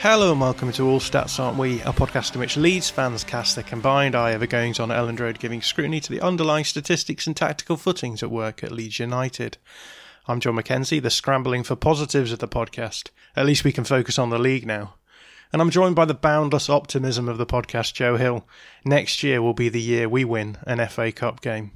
Hello and welcome to All Stats Aren't We, a podcast in which Leeds fans cast their combined eye over goings on at Elland Road, giving scrutiny to the underlying statistics and tactical footings at work at Leeds United. I'm John McKenzie, the scrambling for positives of the podcast. At least we can focus on the league now. And I'm joined by the boundless optimism of the podcast, Joe Hill. Next year will be the year we win an FA Cup game.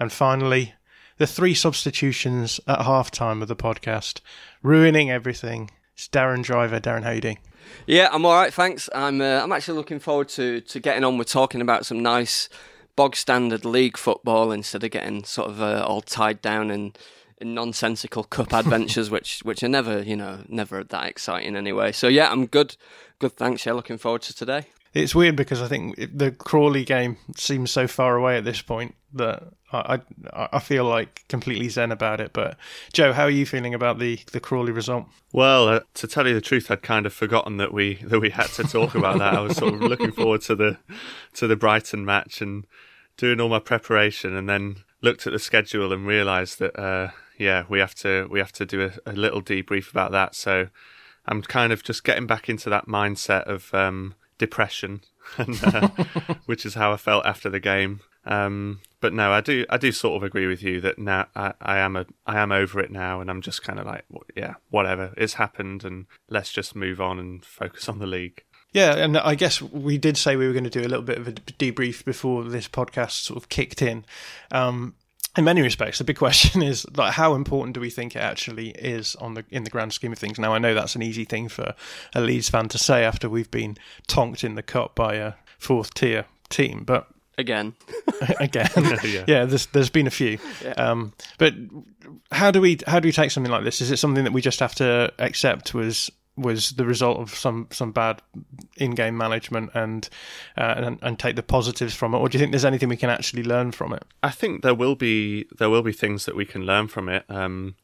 And finally, the three substitutions at half time of the podcast, ruining everything. It's Darren Driver. Darren, how you doing? Yeah, I'm all right, thanks. I'm uh, I'm actually looking forward to to getting on with talking about some nice bog standard league football instead of getting sort of uh, all tied down in, in nonsensical cup adventures, which which are never you know never that exciting anyway. So yeah, I'm good. Good, thanks. Yeah, looking forward to today. It's weird because I think the Crawley game seems so far away at this point that I, I, I feel like completely zen about it. But Joe, how are you feeling about the the Crawley result? Well, uh, to tell you the truth, I'd kind of forgotten that we that we had to talk about that. I was sort of looking forward to the to the Brighton match and doing all my preparation, and then looked at the schedule and realised that uh, yeah, we have to we have to do a, a, little debrief about that. So I'm kind of just getting back into that mindset of. Um, depression, and, uh, which is how I felt after the game. Um, but no, I do I do sort of agree with you that now I, I am a I am over it now, and I'm just kind of like yeah, whatever, it's happened, and let's just move on and focus on the league. Yeah, and I guess we did say we were going to do a little bit of a debrief before this podcast sort of kicked in. Um, in many respects, the big question is like how important do we think it actually is on the in the grand scheme of things? Now, I know that's an easy thing for a Leeds fan to say after we've been tonked in the cup by a fourth tier team, but again, again, yeah. yeah. there's there's been a few, yeah. um, but how do we how do we take something like this? Is it something that we just have to accept was was the result of some some bad in-game management and, uh, and and take the positives from it, or do you think there's anything we can actually learn from it? I think there will be there will be things that we can learn from it. Um,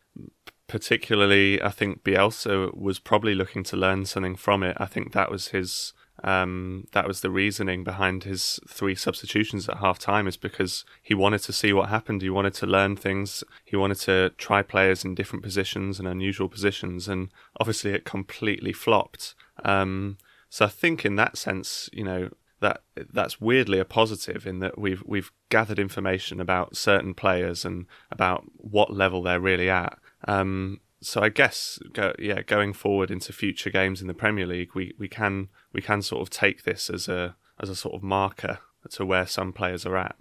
particularly, I think Bielsa was probably looking to learn something from it. I think that was his um, that was the reasoning behind his three substitutions at half time is because he wanted to see what happened. He wanted to learn things. He wanted to try players in different positions and unusual positions. And obviously it completely flopped. Um, so I think in that sense, you know, that that's weirdly a positive in that we've we've gathered information about certain players and about what level they're really at. Um, so I guess, go, yeah, going forward into future games in the Premier League, we, we can we can sort of take this as a as a sort of marker to where some players are at.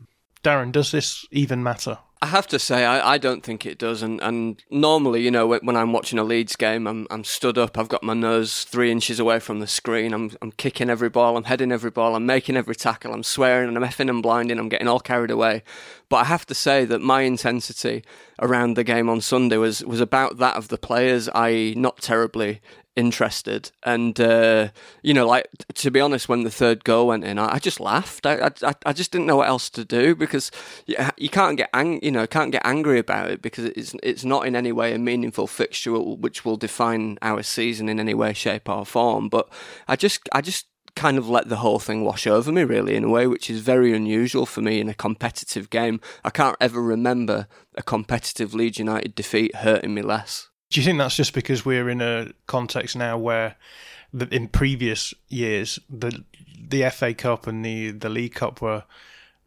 Darren, does this even matter? I have to say, I, I don't think it does. And, and normally, you know, when, I'm watching a Leeds game, I'm, I'm stood up, I've got my nose three inches away from the screen, I'm, I'm kicking every ball, I'm heading every ball, I'm making every tackle, I'm swearing and I'm effing and blinding, I'm getting all carried away. But I have to say that my intensity around the game on Sunday was, was about that of the players, i.e., not terribly interested. And uh, you know, like to be honest, when the third goal went in, I, I just laughed. I, I, I just didn't know what else to do because you, you can't get ang- you know can't get angry about it because it's it's not in any way a meaningful fixture which will define our season in any way, shape, or form. But I just I just kind of let the whole thing wash over me, really, in a way which is very unusual for me in a competitive game. I can't ever remember a competitive Leeds United defeat hurting me less. Do you think that's just because we're in a context now where, in previous years, the the FA Cup and the the League Cup were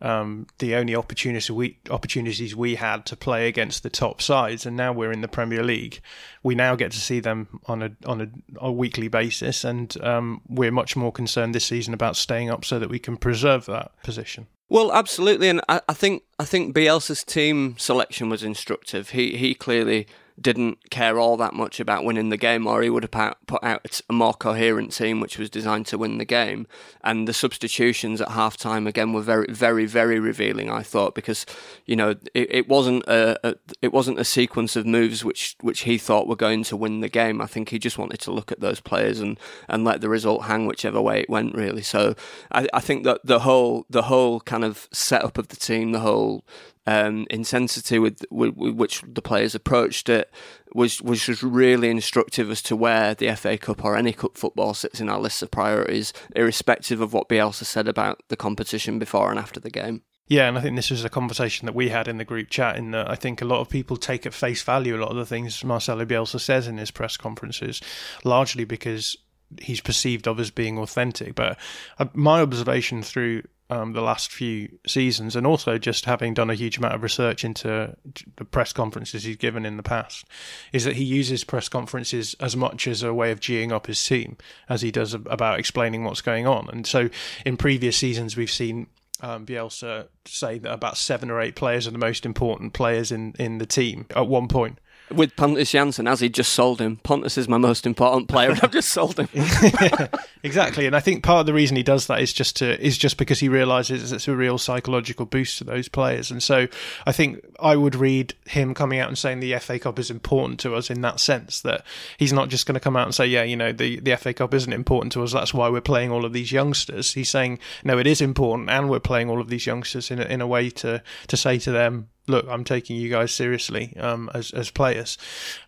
um, the only opportunities we opportunities we had to play against the top sides, and now we're in the Premier League. We now get to see them on a on a, a weekly basis, and um, we're much more concerned this season about staying up so that we can preserve that position. Well, absolutely, and I, I think I think Bielsa's team selection was instructive. He he clearly didn't care all that much about winning the game, or he would have put out a more coherent team which was designed to win the game. And the substitutions at half time again were very, very, very revealing. I thought because you know it, it wasn't a, a, it wasn't a sequence of moves which which he thought were going to win the game. I think he just wanted to look at those players and and let the result hang whichever way it went. Really, so I, I think that the whole the whole kind of setup of the team, the whole um, intensity with, with, with, which the players approached it was was just really instructive as to where the FA Cup or any cup football sits in our list of priorities, irrespective of what Bielsa said about the competition before and after the game. Yeah, and I think this was a conversation that we had in the group chat. In that I think a lot of people take at face value a lot of the things Marcelo Bielsa says in his press conferences, largely because he's perceived of as being authentic. But uh, my observation through um, the last few seasons, and also just having done a huge amount of research into the press conferences he's given in the past, is that he uses press conferences as much as a way of geeing up his team as he does about explaining what's going on. And so, in previous seasons, we've seen um, Bielsa say that about seven or eight players are the most important players in, in the team at one point with Pontus Jansson as he just sold him. Pontus is my most important player, and I've just sold him. exactly, and I think part of the reason he does that is just to is just because he realizes it's a real psychological boost to those players, and so I think I would read him coming out and saying the FA Cup is important to us in that sense that he's not just going to come out and say, yeah, you know, the the FA Cup isn't important to us. That's why we're playing all of these youngsters. He's saying no, it is important, and we're playing all of these youngsters in a, in a way to to say to them look, I'm taking you guys seriously um, as as players.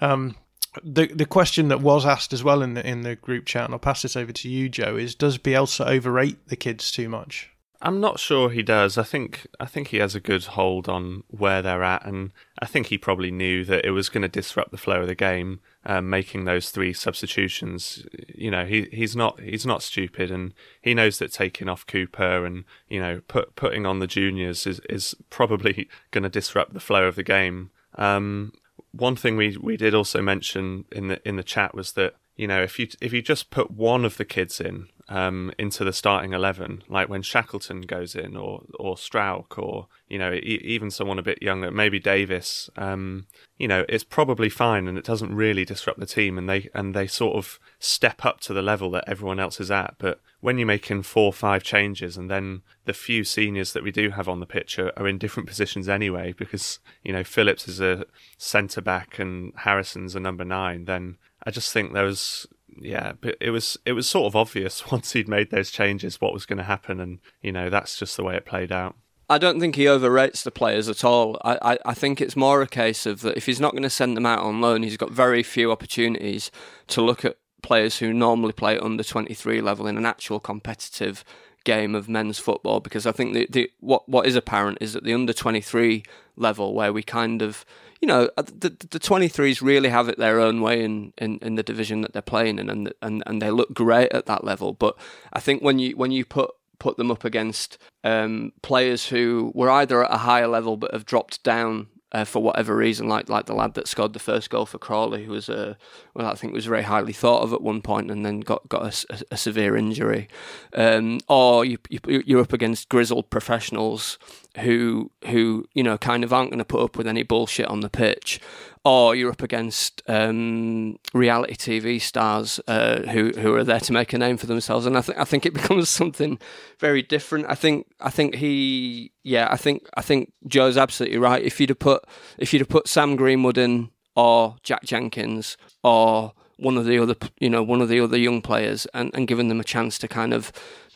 Um, the the question that was asked as well in the in the group chat, and I'll pass this over to you, Joe, is does Bielsa overrate the kids too much? I'm not sure he does. I think I think he has a good hold on where they're at, and I think he probably knew that it was going to disrupt the flow of the game, um, making those three substitutions. You know, he he's not he's not stupid, and he knows that taking off Cooper and you know put putting on the juniors is is probably going to disrupt the flow of the game. Um, one thing we we did also mention in the in the chat was that you know if you if you just put one of the kids in um, into the starting eleven, like when Shackleton goes in, or or Struijk, or you know e- even someone a bit younger, maybe Davis. Um, you know, it's probably fine, and it doesn't really disrupt the team, and they and they sort of step up to the level that everyone else is at. But when you're making four or five changes, and then the few seniors that we do have on the pitch are, are in different positions anyway, because you know Phillips is a centre back and Harrison's a number nine, then I just think was yeah, but it was it was sort of obvious once he'd made those changes what was going to happen, and you know that's just the way it played out. I don't think he overrates the players at all. I, I, I think it's more a case of that if he's not going to send them out on loan, he's got very few opportunities to look at players who normally play under 23 level in an actual competitive game of men's football because I think the, the what what is apparent is that the under 23 level where we kind of you know, uh, the the 23s really have it their own way in, in, in the division that they're playing in, and and and they look great at that level. But I think when you when you put put them up against um, players who were either at a higher level but have dropped down uh, for whatever reason, like like the lad that scored the first goal for Crawley, who was uh, well, I think was very highly thought of at one point, and then got got a, a severe injury, um, or you, you are up against grizzled professionals who who you know kind of aren't going to put up with any bullshit on the pitch, or you're up against um, reality TV stars uh, who who are there to make a name for themselves, and I think I think it becomes something very different. I think I think he, yeah, I think I think Joe's absolutely right. If you'd have put if you'd have put Sam Greenwood in, or Jack Jenkins, or one of the other, you know, one of the other young players, and, and given them a chance to kind of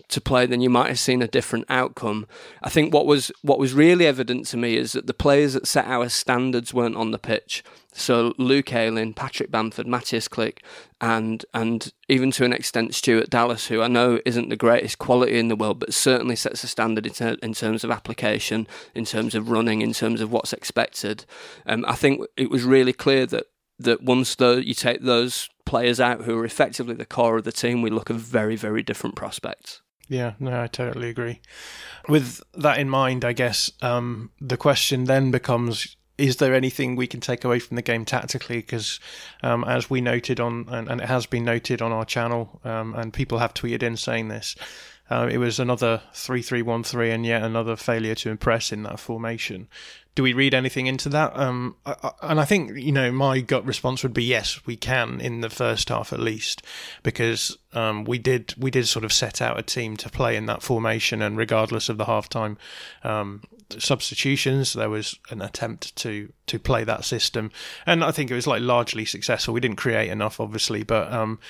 to play, then you might have seen a different outcome. I think what was what was really evident to me is that the players that set our standards weren't on the pitch. So Luke Ayling, Patrick Bamford, Mateusz Klich, and and even to an extent Stuart Dallas, who I know isn't the greatest quality in the world, but certainly sets a standard in, ter- in terms of application, in terms of running, in terms of what's expected. Um, I think it was really clear that that once the, you take those players out who are effectively the core of the team, we look at very very different prospects. Yeah, no, I totally agree. With that in mind, I guess um, the question then becomes is there anything we can take away from the game tactically? Because um, as we noted on, and, and, it has been noted on our channel, um, and people have tweeted in saying this, uh, it was another three-three-one-three, and yet another failure to impress in that formation do we read anything into that? Um, I, I, and I think you know my gut response would be yes, we can in the first half at least, because um, we did we did sort of set out a team to play in that formation, and regardless of the halftime um, substitutions, there was an attempt to to play that system, and I think it was like largely successful. We didn't create enough, obviously, but um,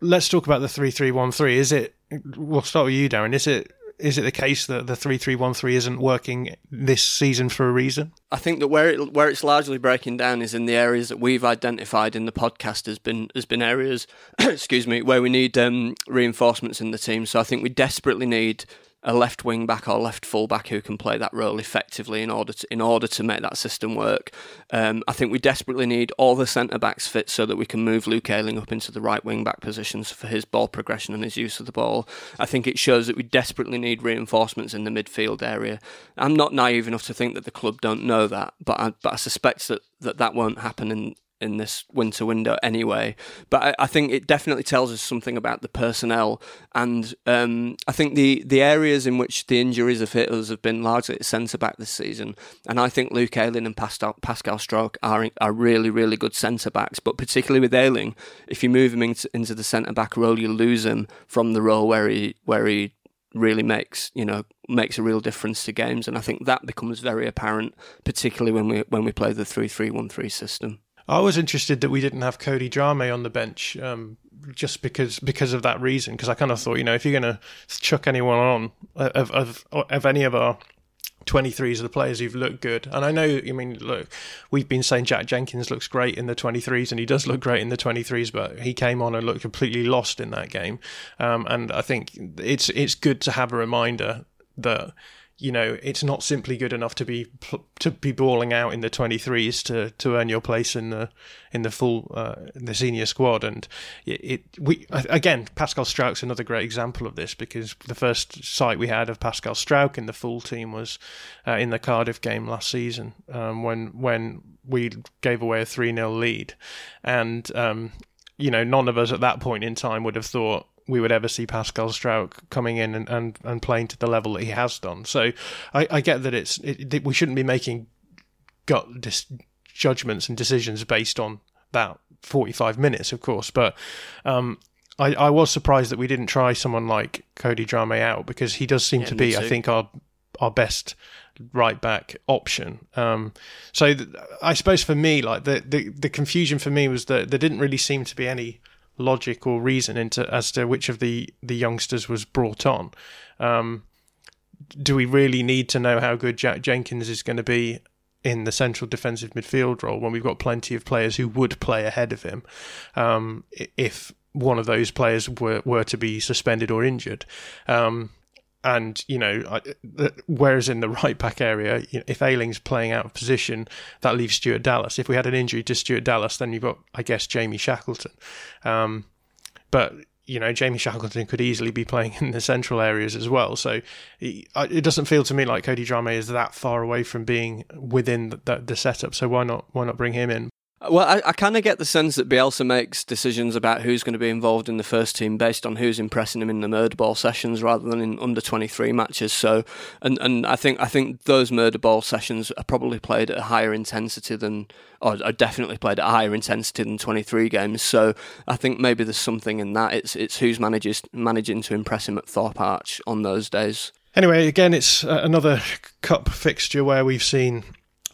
let's talk about the three three one three. Is it? We'll start with you, Darren. Is it is it the case that the three three one three isn't working this season for a reason? I think that where it, where it's largely breaking down is in the areas that we've identified in the podcast has been has been areas, excuse me, where we need um, reinforcements in the team. So I think we desperately need a left wing back or left full back who can play that role effectively in order to in order to make that system work. Um, I think we desperately need all the centre backs fit so that we can move Luke Ayling up into the right wing back positions for his ball progression and his use of the ball. I think it shows that we desperately need reinforcements in the midfield area. I'm not naive enough to think that the club don't know that, but I, but I suspect that, that that won't happen in in this winter window anyway. But I, I, think it definitely tells us something about the personnel, and um, I think the the areas in which the injuries have hit us have been largely at centre back this season. And I think Luke Ayling and Pascal, Pascal Struijk are are really really good centre backs. But particularly with Ayling, if you move him into, into the centre back role, you lose him from the role where he where he really makes you know makes a real difference to games and I think that becomes very apparent particularly when we when we play the 3-3-1-3 system I was interested that we didn't have Cody Drameh on the bench, um, just because because of that reason. Because I kind of thought, you know, if you're going to chuck anyone on of, of of any of our 23s of the players who've looked good. And I know, I mean, look, we've been saying Jack Jenkins looks great in the 23s, and he does look great in the 23s, but he came on and looked completely lost in that game. Um, and I think it's it's good to have a reminder that you know, it's not simply good enough to be to be balling out in the 23s to, to earn your place in the in the full uh, the senior squad. And it, it, we again, Pascal Struijk's another great example of this because the first sight we had of Pascal Struijk in the full team was uh, in the Cardiff game last season um, when when we gave away a three 0 lead, and um, you know, none of us at that point in time would have thought we would ever see Pascal Struijk coming in and, and, and playing to the level that he has done. So I, I get that it's it, we shouldn't be making gut dis- judgments and decisions based on that 45 minutes, of course, but um, I, I was surprised that we didn't try someone like Cody Drameh out because he does seem yeah, to be, I think, our our best right back option. Um, so th- I suppose for me, like the, the the confusion for me was that there didn't really seem to be any logic or reason into as to which of the the youngsters was brought on. Um, do we really need to know how good Jack Jenkins is going to be in the central defensive midfield role when we've got plenty of players who would play ahead of him um, if one of those players were, were to be suspended or injured? Um, and you know, whereas in the right back area, if Ayling's playing out of position, that leaves Stuart Dallas. If we had an injury to Stuart Dallas, then you've got, I guess, Jamie Shackleton. Um, but you know, Jamie Shackleton could easily be playing in the central areas as well. So it doesn't feel to me like Cody Drameh is that far away from being within the, the, the setup. So why not why not bring him in? Well, I, I kind of get the sense that Bielsa makes decisions about who's going to be involved in the first team based on who's impressing him in the murder ball sessions rather than in under twenty three matches. So, and and I think I think those murder ball sessions are probably played at a higher intensity than, or are definitely played at a higher intensity than twenty three games. So I think maybe there's something in that. It's it's who's manages managing to impress him at Thorpe Arch on those days. Anyway, again, it's uh, another cup fixture where we've seen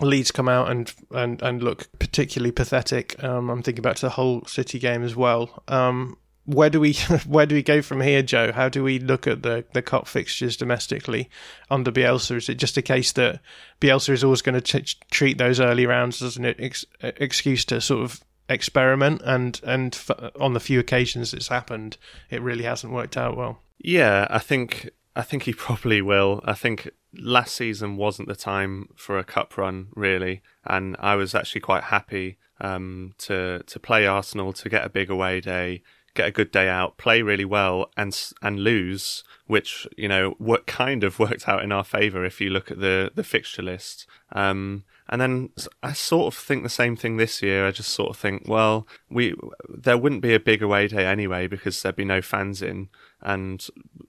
Leeds come out and, and, and look particularly pathetic. Um, I'm thinking back to the whole City game as well. Um, where do we where do we go from here, Joe? How do we look at the the cup fixtures domestically under Bielsa? Is it just a case that Bielsa is always going to t- treat those early rounds as an ex- excuse to sort of experiment, and and f- on the few occasions it's happened, it really hasn't worked out well. Yeah, I think I think he probably will. I think last season wasn't the time for a cup run really, and I was actually quite happy um, to to play Arsenal to get a big away day, get a good day out, play really well, and and lose, which you know what kind of worked out in our favour if you look at the the fixture list. Um, and then I sort of think the same thing this year. I just sort of think, well, we there wouldn't be a big away day anyway because there'd be no fans in, and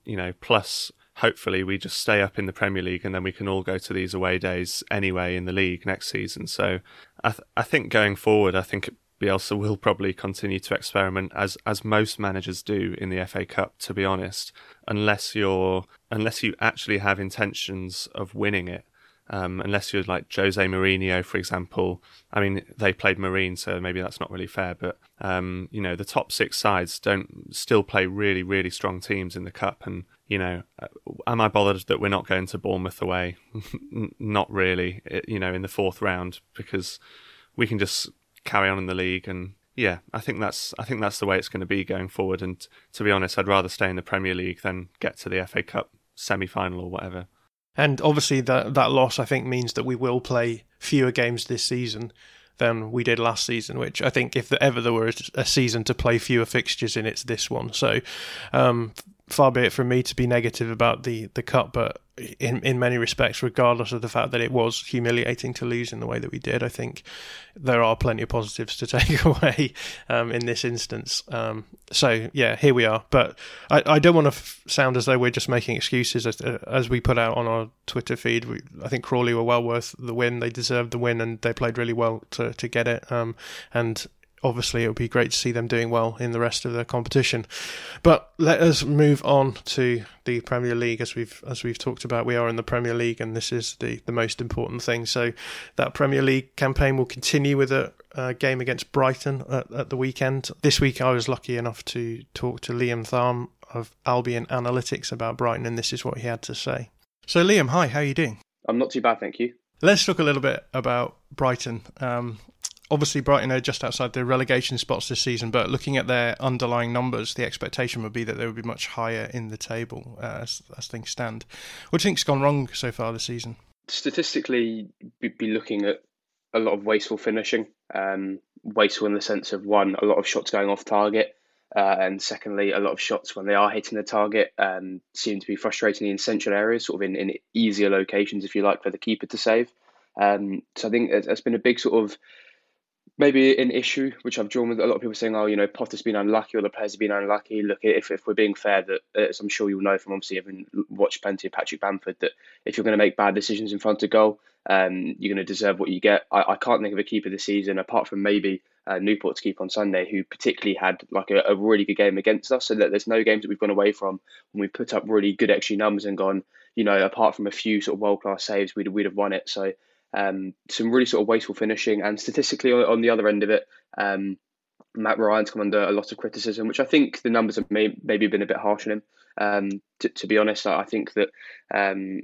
you know, plus hopefully we just stay up in the Premier League and then we can all go to these away days anyway in the league next season. So I th- I think going forward, I think Bielsa will probably continue to experiment as as most managers do in the FA Cup. To be honest, unless you're unless you actually have intentions of winning it. Um, unless you're like Jose Mourinho, for example. I mean, they played Marine, so maybe that's not really fair. But um, you know, the top six sides don't still play really, really strong teams in the cup, and you know, uh, am I bothered that we're not going to Bournemouth away? not really, it, you know, in the fourth round because we can just carry on in the league and yeah, I think that's I think that's the way it's going to be going forward. And to be honest, I'd rather stay in the Premier League than get to the FA Cup semi-final or whatever. And obviously, that that loss I think means that we will play fewer games this season than we did last season. Which I think, if ever there were a season to play fewer fixtures in, it's this one. So, um, far be it from me to be negative about the the cup, but in in many respects, regardless of the fact that it was humiliating to lose in the way that we did, I think there are plenty of positives to take away um, in this instance. Um, so yeah, here we are. But I, I don't want to f- sound as though we're just making excuses. As, as we put out on our Twitter feed, we, I think Crawley were well worth the win. They deserved the win, and they played really well to to get it. Um, and obviously it would be great to see them doing well in the rest of the competition. But let us move on to the Premier League as we've as we've talked about. We are in the Premier League, and this is the the most important thing. So that Premier League campaign will continue with a, a game against Brighton at, at, the weekend. This week, I was lucky enough to talk to Liam Tharme of Albion Analytics about Brighton, and this is what he had to say. So Liam, hi, how are you doing? I'm not too bad, thank you. Let's talk a little bit about Brighton. Um, obviously Brighton are just outside the relegation spots this season, but looking at their underlying numbers, the expectation would be that they would be much higher in the table uh, as, as things stand. What do you think's gone wrong so far this season? Statistically, we'd be looking at a lot of wasteful finishing. Um, wasteful in the sense of one, a lot of shots going off target, uh, and secondly, a lot of shots when they are hitting the target um, seem to be frustrating in central areas, sort of in, in easier locations, if you like, for the keeper to save. Um, so I think it's been a big sort of maybe an issue which I've drawn with a lot of people saying, oh, you know, Potter's been unlucky or the players have been unlucky. Look, if, if we're being fair, that as I'm sure you'll know from obviously having watched plenty of Patrick Bamford, that if you're going to make bad decisions in front of goal, um, you're going to deserve what you get. I, I can't think of a keeper this season apart from maybe uh, Newport's keeper on Sunday, who particularly had like a, a, really good game against us. So that there's no games that we've gone away from when we put up really good XG numbers and gone, you know, apart from a few sort of world class saves, we'd we'd have won it. So um, some really sort of wasteful finishing, and statistically on, on the other end of it, um, Mat Ryan's come under a lot of criticism, which I think the numbers have may, maybe been a bit harsh on him. Um, to, to, be honest, I think that um,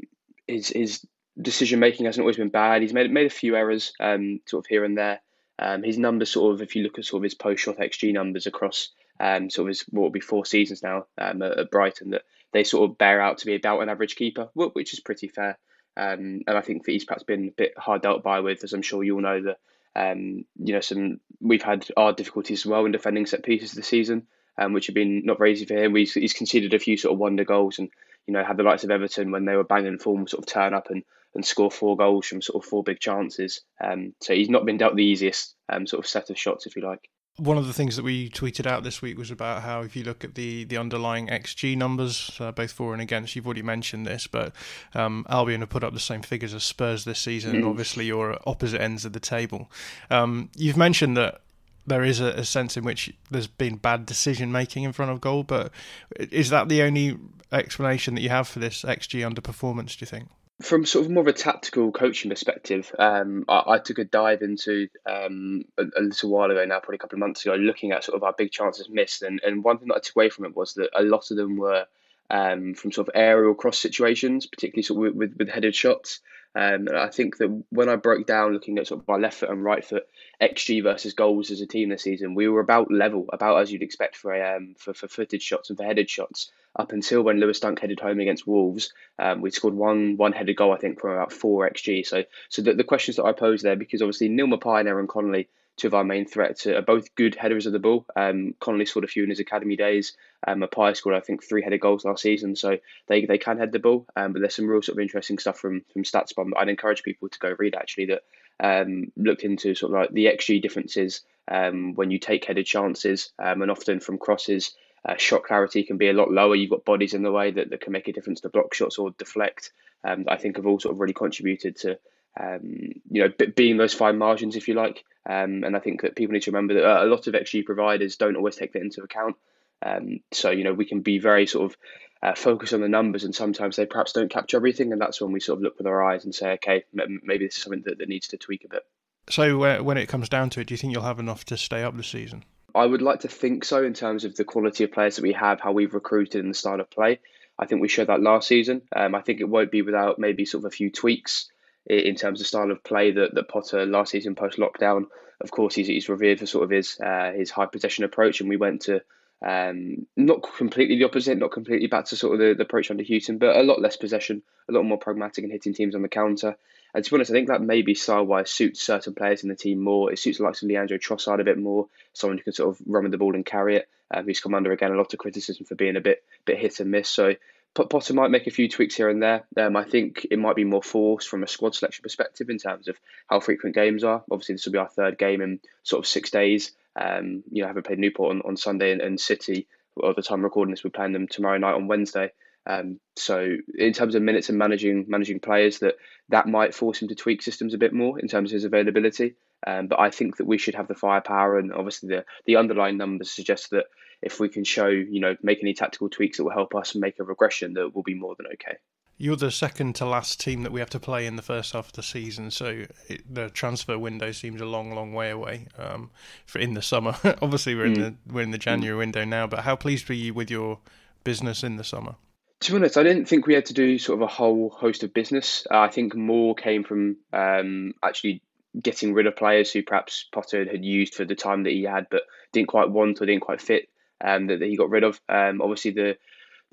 his his decision making hasn't always been bad. He's made made a few errors, um, sort of here and there. Um, his numbers, sort of, if you look at sort of his post shot xG numbers across um, sort of his what will be four seasons now um, at, at Brighton, that they sort of bear out to be about an average keeper, which is pretty fair. Um, and I think that he's perhaps been a bit hard dealt by with, as I'm sure you all know that um, you know some we've had our difficulties as well in defending set pieces this season, um, which have been not very easy for him. He's, he's conceded a few sort of wonder goals, and you know had the likes of Everton when they were banging form sort of turn up and and score four goals from sort of four big chances. Um, so he's not been dealt the easiest um, sort of set of shots, if you like. One of the things that we tweeted out this week was about how if you look at the the underlying XG numbers, uh, both for and against, you've already mentioned this, but um, Albion have put up the same figures as Spurs this season. Mm. Obviously, you're at opposite ends of the table. Um, you've mentioned that there is a, a, sense in which there's been bad decision making in front of goal, but is that the only explanation that you have for this XG underperformance? Do you think? From sort of more of a tactical coaching perspective, um, I, I, took a dive into um, a, a, little while ago now, probably a couple of months ago, looking at sort of our big chances missed. And, and one thing that I took away from it was that a lot of them were um, from sort of aerial cross situations, particularly sort of with, with, with headed shots. Um, and I think that when I broke down looking at sort of my left foot and right foot XG versus goals as a team this season, we were about level, about as you'd expect for um, for, for footed shots and for headed shots. Up until when Lewis Dunk headed home against Wolves, um, we scored one one headed goal I think from about four XG. So so the, the questions that I posed there because obviously Neal Maupay and Aaron Connolly two of our main threats are both good headers of the ball. Um, Connolly scored a few in his academy days. Um, Maupay scored, I think, three headed goals last season, so they, they can head the ball. Um, but there's some real sort of interesting stuff from from StatsBomb that I'd encourage people to go read actually that um, looked into sort of like the XG differences um, when you take headed chances, um, and often from crosses. Uh, shot clarity can be a lot lower. You've got bodies in the way that, that can make a difference to block shots or deflect. Um, I think have all sort of really contributed to um, you know, being those fine margins, if you like. Um, and I think that people need to remember that a lot of XG providers don't always take that into account. Um, so, you know, we can be very sort of uh, focused on the numbers, and sometimes they perhaps don't capture everything. And that's when we sort of look with our eyes and say, okay, maybe this is something that, that needs to tweak a bit. So, uh, when it comes down to it, do you think you'll have enough to stay up this season? I would like to think so in terms of the quality of players that we have, how we've recruited, and the style of play. I think we showed that last season. Um, I think it won't be without maybe sort of a few tweaks in terms of style of play that, that Potter last season post lockdown. Of course, he's, he's revered for sort of his uh, his high possession approach, and we went to um, not completely the opposite, not completely back to sort of the, the approach under Hughton, but a lot less possession, a lot more pragmatic and hitting teams on the counter. And to be honest, I think that maybe style wise suits certain players in the team more. It suits the likes of Leandro Trossard a bit more, someone who can sort of run with the ball and carry it. Um, who's come under again a lot of criticism for being a bit bit hit and miss. So Potter might make a few tweaks here and there. Um, I think it might be more forced from a squad selection perspective in terms of how frequent games are. Obviously, this will be our third game in sort of six days. Um, you know, having played Newport on, on Sunday and, and City, at the time recording this, we're playing them tomorrow night on Wednesday. Um, so in terms of minutes and managing managing players, that that might force him to tweak systems a bit more in terms of his availability. Um, but I think that we should have the firepower, and obviously the the underlying numbers suggest that if we can show, you know, make any tactical tweaks that will help us make a regression, that will be more than okay. You're the second to last team that we have to play in the first half of the season, so it, the transfer window seems a long, long way away. Um, for in the summer, obviously we're mm. in the we're in the January mm. window now. But how pleased were you with your business in the summer? To be honest, I didn't think we had to do sort of a whole host of business. Uh, I think more came from um, actually getting rid of players who perhaps Potter had used for the time that he had, but didn't quite want or didn't quite fit um, that, that he got rid of. Um, obviously the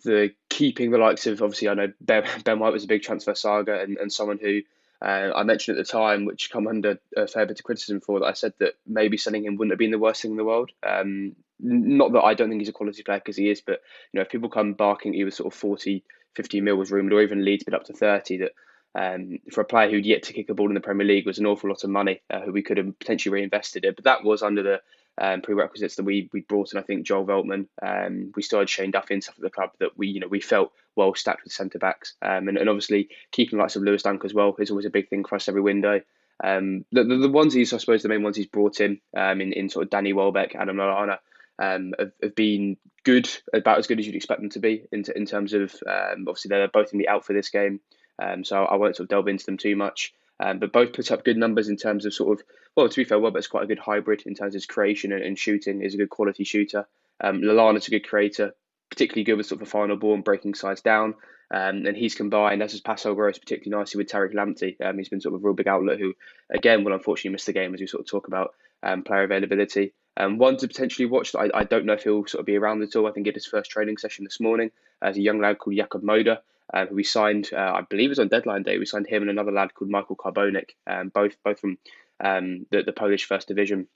the keeping the likes of obviously I know Ben, ben White was a big transfer saga and, and someone who uh, I mentioned at the time, which come under a fair bit of criticism for that I said that maybe selling him wouldn't have been the worst thing in the world. Um, not that I don't think he's a quality player because he is, but you know if people come barking he was sort of 40, 50 mil was rumored or even Leeds bid up to 30 that um, for a player who'd yet to kick a ball in the Premier League was an awful lot of money uh, who we could have potentially reinvested it. But that was under the um, prerequisites that we we brought in. I think Joel Veltman. Um, we had Shane Duffy and stuff at the club that we you know we felt well stacked with centre backs. Um, and, and obviously keeping the likes of Lewis Dunk as well is always a big thing for us every window. Um, the, the, the ones he's I suppose the main ones he's brought in um, in in sort of Danny Welbeck, Adam Lallana. Um, have, have been good, about as good as you'd expect them to be in, in terms of um, obviously they're both to be out for this game, um, so I won't sort of delve into them too much. Um, but both put up good numbers in terms of sort of well, to be fair, Welbeck's quite a good hybrid in terms of his creation and, and shooting. He's a good quality shooter. Um, Lallana's a good creator, particularly good with sort of a final ball and breaking sides down. Um, and he's combined, as his passo grows particularly nicely with Tariq Lamptey. Um, he's been sort of a real big outlet who, again, will unfortunately miss the game as we sort of talk about um, player availability. Um, one to potentially watch, I, I don't know if he'll sort of be around at all. I think did his first training session this morning as a young lad called Jakub Moder uh, we signed, uh, I believe it was on deadline day. We signed him and another lad called Michael Karbownik, um, both both from um, the, the Polish First Division.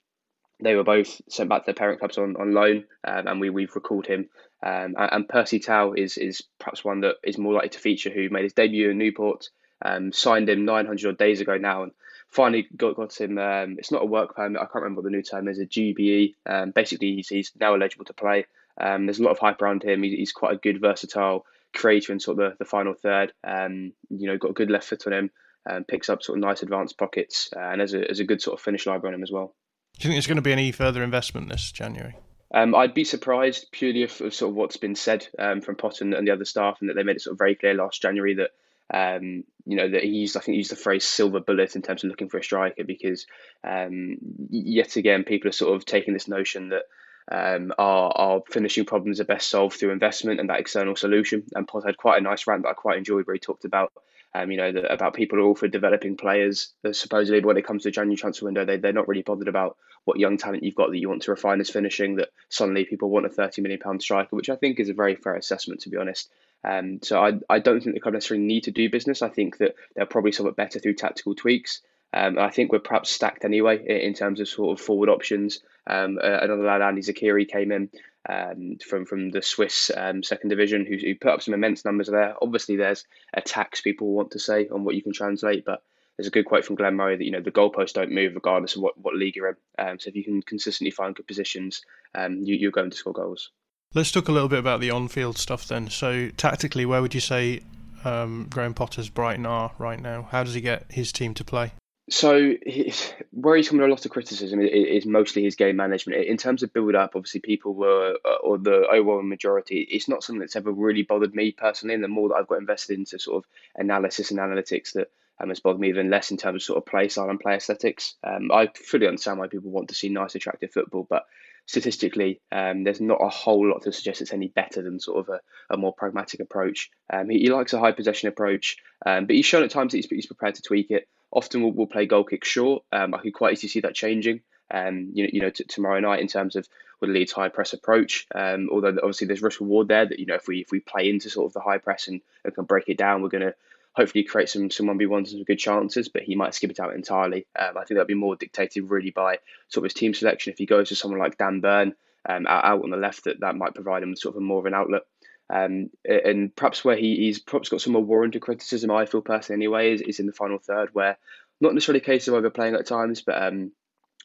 They were both sent back to their parent clubs on, on loan, um, and we, we've recalled him. Um, and, and, Percy Tau is, is perhaps one that is more likely to feature, who made his debut in Newport, um, signed him 900 odd days ago now, and finally got, got him. Um, it's not a work permit, I can't remember what the new term is, a GBE. basically, he's, he's now eligible to play. there's a lot of hype around him. He's quite a good, versatile creator in sort of the, the final third. Um, you know, got a good left foot on him, um, picks up sort of nice advanced pockets, uh, and has a, has a good sort of finish library on him as well. Do you think there's going to be any further investment this January? Um, I'd be surprised purely of, of, sort of what's been said um, from Potter and the other staff, and that they made it sort of very clear last January that Um, you know that he used I think he used the phrase silver bullet in terms of looking for a striker because um, yet again people are sort of taking this notion that um, our, our finishing problems are best solved through investment and that external solution. And Potter had quite a nice rant that I quite enjoyed where he talked about um, you know, the, about people are all for developing players. Supposedly, when it comes to the January transfer window, they, they're not really bothered about what young talent you've got that you want to refine as finishing, that suddenly people want a £30 million striker, which I think is a very fair assessment, to be honest. Um, so I, I don't think the club necessarily need to do business. I think that they'll probably solve it better through tactical tweaks. Um, I think we're perhaps stacked anyway in, in terms of sort of forward options. Um, uh, another lad, Andi Zeqiri, came in um, from from the Swiss um, second division, who, who put up some immense numbers there. Obviously, there's a tax people want to say on what you can translate, but there's a good quote from Glenn Murray that you know the goalposts don't move regardless of what, what league you're in. Um, so if you can consistently find good positions, um, you, you're going to score goals. Let's talk a little bit about the on-field stuff then. So tactically, where would you say um, Graham Potter's Brighton are right now? How does he get his team to play? So he's, where he's coming a lot of criticism is mostly his game management. In terms of build up, obviously people were, uh, or the overwhelming majority, it's not something that's ever really bothered me personally. And the more that I've got invested into sort of analysis and analytics, that um, has bothered me even less in terms of sort of play style and play aesthetics. Um, I fully understand why people want to see nice, attractive football, but statistically, um, there's not a whole lot to suggest it's any better than sort of a, a more pragmatic approach. Um, he, he, likes a high possession approach, um, but he's shown at times that he's, he's prepared to tweak it. Often we'll, we'll play goal kick short. Um, I can quite easily see that changing. Um, you know, you know, t- tomorrow night in terms of with Leeds high press approach. Um, although obviously there's risk reward there that you know if we if we play into sort of the high press and, and can break it down, we're going to hopefully create some some one v ones and some good chances. But he might skip it out entirely. Um, I think that'll be more dictated really by sort of his team selection. If he goes to someone like Dan Burn um, out, out on the left, that that might provide him sort of a more of an outlet. Um, and perhaps where he, he's perhaps got some more warranted criticism, I feel personally anyway, is, is in the final third, where not necessarily a case of overplaying at times, but um,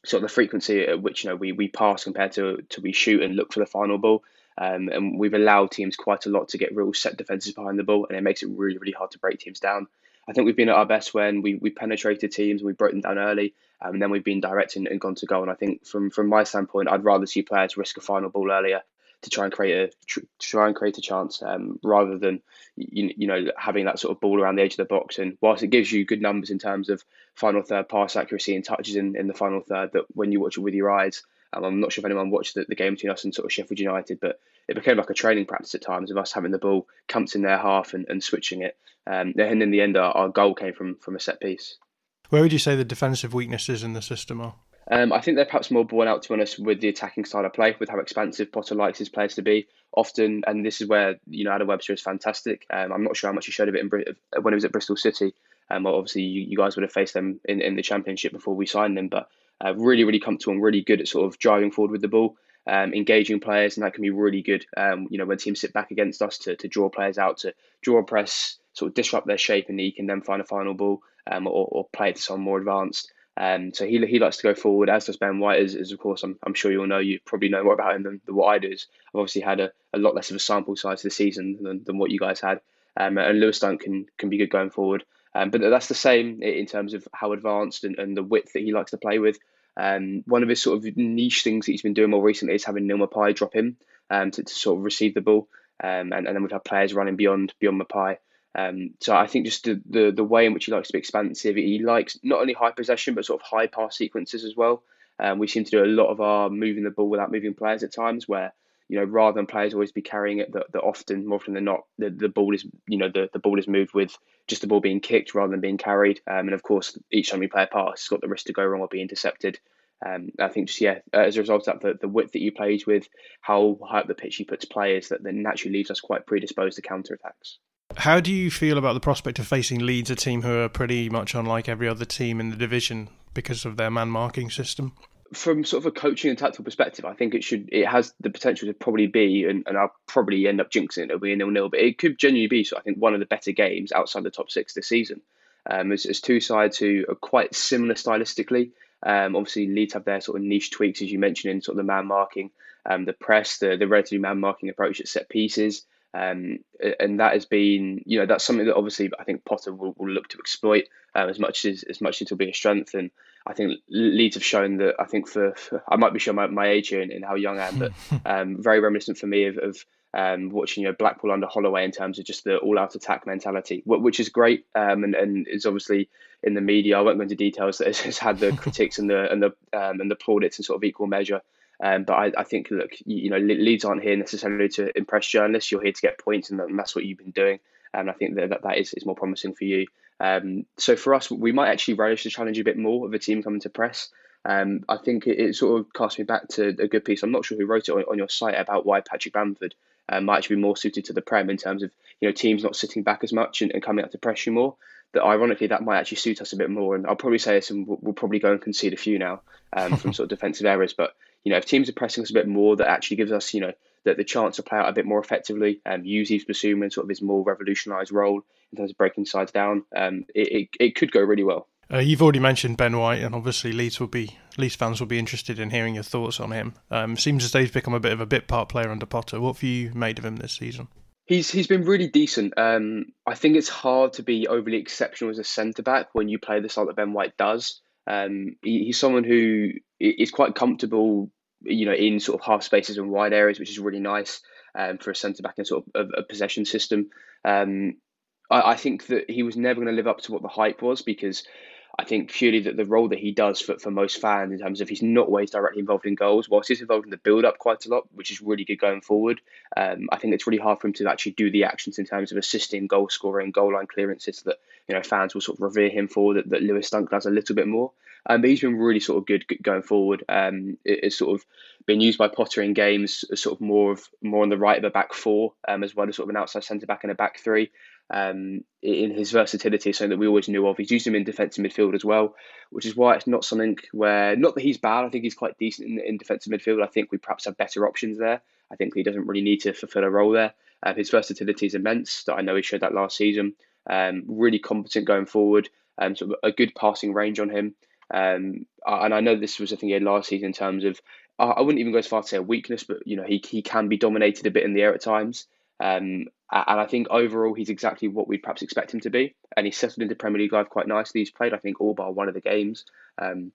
sort of the frequency at which you know we, we pass compared to to we shoot and look for the final ball. Um, and we've allowed teams quite a lot to get real set defenses behind the ball, and it makes it really really hard to break teams down. I think we've been at our best when we, we penetrated teams and we broke them down early, um, and then we've been direct and, and gone to goal. And I think from from my standpoint, I'd rather see players risk a final ball earlier to try and create a tr- try and create a chance um, rather than you, you know having that sort of ball around the edge of the box. And whilst it gives you good numbers in terms of final third pass accuracy and touches in, in the final third, that when you watch it with your eyes, um, I'm not sure if anyone watched the, the game between us and sort of Sheffield United, but it became like a training practice at times of us having the ball camped in their half and, and switching it. Um, and in the end, our, our goal came from from a set piece. Where would you say the defensive weaknesses in the system are? Um, I think they're perhaps more borne out, to honest, with the attacking style of play, with how expansive Potter likes his players to be. Often, and this is where you know Adam Webster is fantastic. Um, I'm not sure how much he showed of it in, when he was at Bristol City. Um, obviously, you, you, guys would have faced them in, in the Championship before we signed them, but uh, really, really comfortable and really good at sort of driving forward with the ball, um, engaging players, and that can be really good. Um, you know, when teams sit back against us to, to draw players out, to draw a press, sort of disrupt their shape, and he can then find a final ball um, or, or play it to someone more advanced. Um, so he, he likes to go forward, as does Ben White, as, of course I'm, I'm sure you all know. You probably know more about him than, than what I do. I've obviously had a, a lot less of a sample size this season than, than what you guys had. Um, and Lewis Dunk can, can be good going forward. Um, but that's the same in terms of how advanced and, and the width that he likes to play with. Um, one of his sort of niche things that he's been doing more recently is having Neal Maupay drop in um, to, to sort of receive the ball. Um, and, and then we've had players running beyond beyond Maupay. Um, so I think just the, the the way in which he likes to be expansive, he likes not only high possession but sort of high pass sequences as well. Um, we seem to do a lot of our moving the ball without moving players at times, where you know rather than players always be carrying it, that, often more often than not the, the ball is you know the, the ball is moved with just the ball being kicked rather than being carried. Um, and of course, each time we play a pass, it's got the risk to go wrong or be intercepted. Um, I think just yeah, as a result of that, the, the width that he plays with, how high up the pitch he puts players, that then naturally leaves us quite predisposed to counter attacks. How do you feel about the prospect of facing Leeds, a team who are pretty much unlike every other team in the division because of their man marking system? From sort of a coaching and tactical perspective, I think it should it has the potential to probably be, and, and I'll probably end up jinxing it, it'll be a nil nil, but it could genuinely be so I think one of the better games outside the top six this season. Um, as, two sides who are quite similar stylistically. Um, obviously, Leeds have their sort of niche tweaks, as you mentioned, in sort of the man marking, um, the press, the, the relatively man marking approach at set pieces. Um, and that has been, you know, that's something that obviously I think Potter will, will look to exploit um, as much as as much as it'll be a strength. And I think Leeds have shown that I think for, for I might be showing my, my age here and, and, how young I am, but um, very reminiscent for me of, of um, watching you know Blackpool under Holloway in terms of just the all-out attack mentality, which is great um, and and is obviously in the media. I won't go into details. That has had the critics and the and the um, and the plaudits in sort of equal measure. Um, but I, I think look, you, you know, Leeds aren't here necessarily to impress journalists. You're here to get points, and that's what you've been doing. And I think that that, that is, is more promising for you. Um, so for us, we might actually relish the challenge a bit more of a team coming to press. Um, I think it, it, sort of cast me back to a good piece. I'm not sure who wrote it on, on your site about why Patrick Bamford uh, might actually be more suited to the Prem in terms of you know teams not sitting back as much and, and coming up to press you more. That ironically that might actually suit us a bit more. And I'll probably say this, and we'll, we'll probably go and concede a few now um, from sort of defensive errors. But you know if teams are pressing us a bit more, that actually gives us you know the, the chance to play out a bit more effectively. Um, use Yves Bissouma in sort of his more revolutionised role in terms of breaking sides down. Um, it, it, it could go really well. Uh, you've already mentioned Ben White, and obviously Leeds will be Leeds fans will be interested in hearing your thoughts on him. Um, seems as though he's become a bit of a bit part player under Potter. What have you made of him this season? He's he's been really decent. Um, I think it's hard to be overly exceptional as a centre back when you play the style that Ben White does. Um, he, he's someone who is quite comfortable, you know, in sort of half spaces and wide areas, which is really nice um, for a centre back in sort of a, a possession system. Um, I, I think that he was never going to live up to what the hype was because I think purely that the role that he does for, for most fans in terms of he's not always directly involved in goals, whilst he's involved in the build up quite a lot, which is really good going forward. Um, I think it's really hard for him to actually do the actions in terms of assisting, goal scoring, goal line clearances that you know fans will sort of revere him for. That, that Lewis Dunk does a little bit more. Um, but he's been really sort of good going forward. Um, it, it's sort of been used by Potter in games sort of more of more on the right of a back four, um, as well as sort of an outside centre back and a back three um, in his versatility, something that we always knew of. He's used him in defensive midfield as well, which is why it's not something where, not that he's bad, I think he's quite decent in, in defensive midfield. I think we perhaps have better options there. I think he doesn't really need to fulfill a role there. Uh, his versatility is immense. That I know he showed that last season. Um, really competent going forward. Um, sort of a good passing range on him. Um, and I know this was a thing he had last season in terms of I wouldn't even go as far to say a weakness, but you know he he can be dominated a bit in the air at times. Um, and I think overall he's exactly what we'd perhaps expect him to be. And he's settled into Premier League life quite nicely. He's played, I think, all bar one of the games. Um,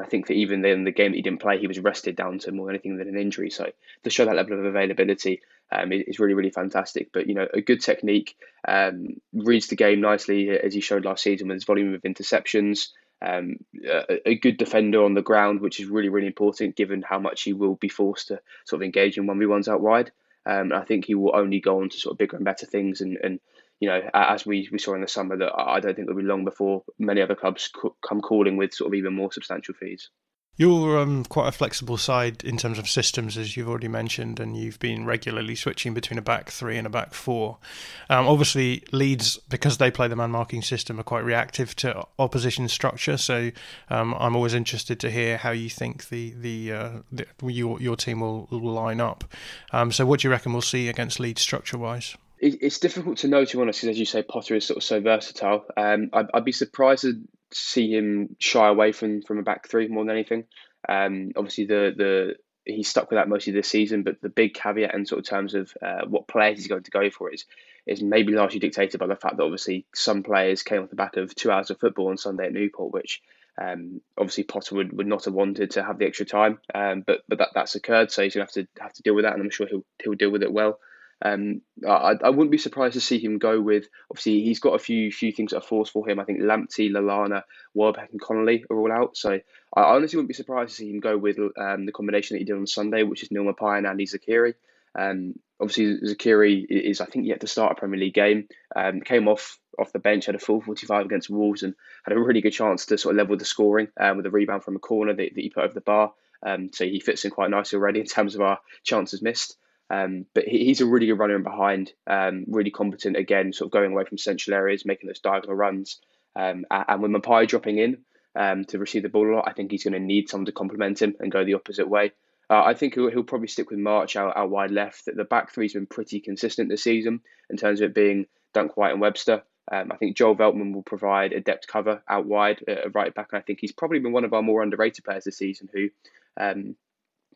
I think that even in the game that he didn't play, he was rested down to more than anything than an injury. So to show that level of availability um, is really, really fantastic. But, you know, a good technique, um, reads the game nicely, as he showed last season with his volume of interceptions. Um, a, a, good defender on the ground, which is really, really important given how much he will be forced to sort of engage in 1v1s out wide. Um, I think he will only go on to sort of bigger and better things. And, and you know, as we, we saw in the summer, that I don't think it'll be long before many other clubs come calling with sort of even more substantial fees. You're um, quite a flexible side in terms of systems, as you've already mentioned, and you've been regularly switching between a back three and a back four. Um, obviously, Leeds, because they play the man marking system, are quite reactive to opposition structure. So um, I'm always interested to hear how you think the the, uh, the your your team will, will line up. Um, so what do you reckon we'll see against Leeds structure wise? It's difficult to know, to be honest, because as you say, Potter is sort of so versatile. Um, I'd, I'd be surprised see him shy away from from a back three more than anything. Um, obviously, the the he's stuck with that most of this season, but the big caveat in sort of terms of uh, what players he's going to go for is is maybe largely dictated by the fact that obviously some players came off the back of two hours of football on Sunday at Newport, which um, obviously Potter would, would not have wanted to have the extra time, um, but but that, that's occurred, so he's gonna have to have to deal with that, and I'm sure he'll he'll deal with it well. Um, I, I wouldn't be surprised to see him go with. Obviously, he's got a few few things that are forced for him. I think Lamptey, Lallana, Welbeck, and Connolly are all out. So I honestly wouldn't be surprised to see him go with um, the combination that he did on Sunday, which is Neal Maupay and Andi Zeqiri. Um, obviously, Zeqiri is I think yet to start a Premier League game. Um, came off off the bench, had a full 45 against Wolves, and had a really good chance to sort of level the scoring um, with a rebound from a corner that, that he put over the bar. Um, so he fits in quite nicely already in terms of our chances missed. Um, but he, he's a really good runner in behind, um, really competent again, sort of going away from central areas, making those diagonal runs. Um, and with Maupay dropping in um, to receive the ball a lot, I think he's going to need someone to complement him and go the opposite way. Uh, I think he'll, he'll, probably stick with March out, out wide left. The back three's been pretty consistent this season in terms of it being Dunk White and Webster. Um, I think Joel Veltman will provide a depth cover out wide at right back, and I think he's probably been one of our more underrated players this season who um,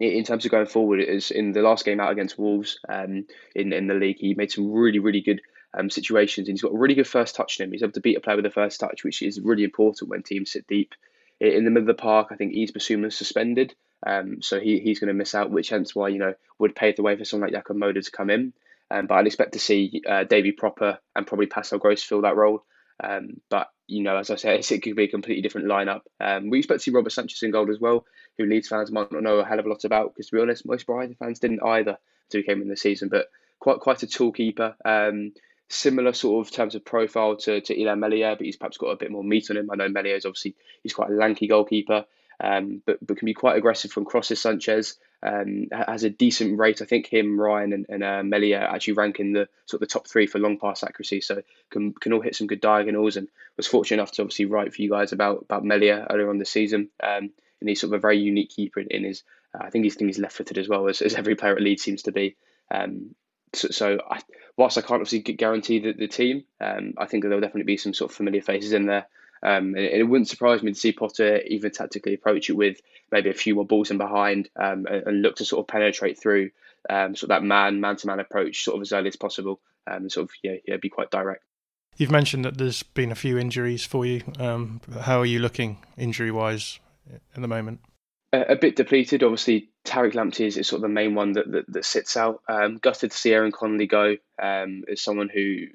in terms of going forward, is in the last game out against Wolves um, in in the league, he made some really really good um, situations, and he's got a really good first touch in him. He's able to beat a player with the first touch, which is really important when teams sit deep in the middle of the park. I think Yves Bissouma suspended. Um, so he, he's going to miss out, which hence why you know would pave the way for someone like Jakub Moder to come in. Um, but I'd expect to see uh, Davy Pröpper and probably Pascal Gross fill that role. Um, but you know, as I said, it could be a completely different lineup. Um, we expect to see Robert Sanchez in goal as well, who Leeds fans might not know a hell of a lot about. Because to be honest, most Brighton fans didn't either until he came in the season. But quite quite a tall keeper. Um, similar sort of terms of profile to to Illan Meslier, but he's perhaps got a bit more meat on him. I know Meslier is obviously he's quite a lanky goalkeeper, um, but but can be quite aggressive from crosses. Sanchez um, has a decent rate. I think him, Ryan, and, and uh, Meslier actually rank in the sort of the top three for long pass accuracy. So can can all hit some good diagonals. And was fortunate enough to obviously write for you guys about about Meslier earlier on the season. Um, and he's sort of a very unique keeper in, in his. Uh, I think he's think he's left footed as well as, as every player at Leeds seems to be. Um, so, so I, whilst I can't obviously guarantee the, the team, um, I think that there'll definitely be some sort of familiar faces in there. Um, and, it, wouldn't surprise me to see Potter even tactically approach it with maybe a few more balls in behind um, and, and, look to sort of penetrate through um, sort of that man man to man approach sort of as early as possible um, and sort of yeah, yeah be quite direct. You've mentioned that there's been a few injuries for you. Um, how are you looking injury wise at the moment? a, a bit depleted. Obviously, Tariq Lamptey is, is, sort of the main one that that, that sits out. Um, gutted to see Aaron Connolly go. Um, as someone who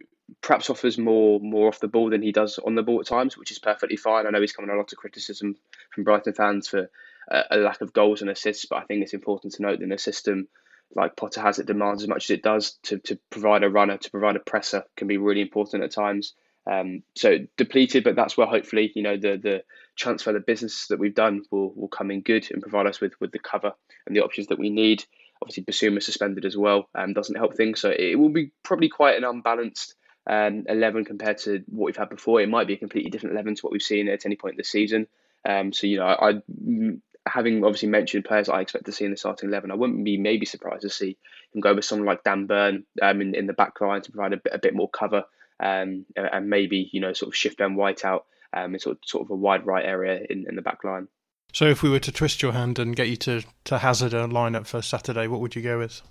perhaps offers more more off the ball than he does on the ball at times, which is perfectly fine. I know he's coming a lot of criticism from Brighton fans for a, a lack of goals and assists, but I think it's important to note that in a system like Potter has, it demands as much as it does to, to provide a runner, to provide a presser can be really important at times. Um, so depleted, but that's where hopefully you know the the transfer the business that we've done will, will come in good and provide us with with the cover and the options that we need. Obviously, Bissouma suspended as well um, doesn't help things, so it will be probably quite an unbalanced um, eleven compared to what we've had before. It might be a completely different eleven to what we've seen at any point this season. Um, so you know, I, I having obviously mentioned players I expect to see in the starting eleven, I wouldn't be maybe surprised to see him go with someone like Dan Burn um, in in the back line to provide a bit, a bit more cover um, and maybe you know sort of shift Ben White out um, in sort of, sort of a wide right area in, in the back line. So if we were to twist your hand and get you to, to hazard a lineup for Saturday, what would you go with?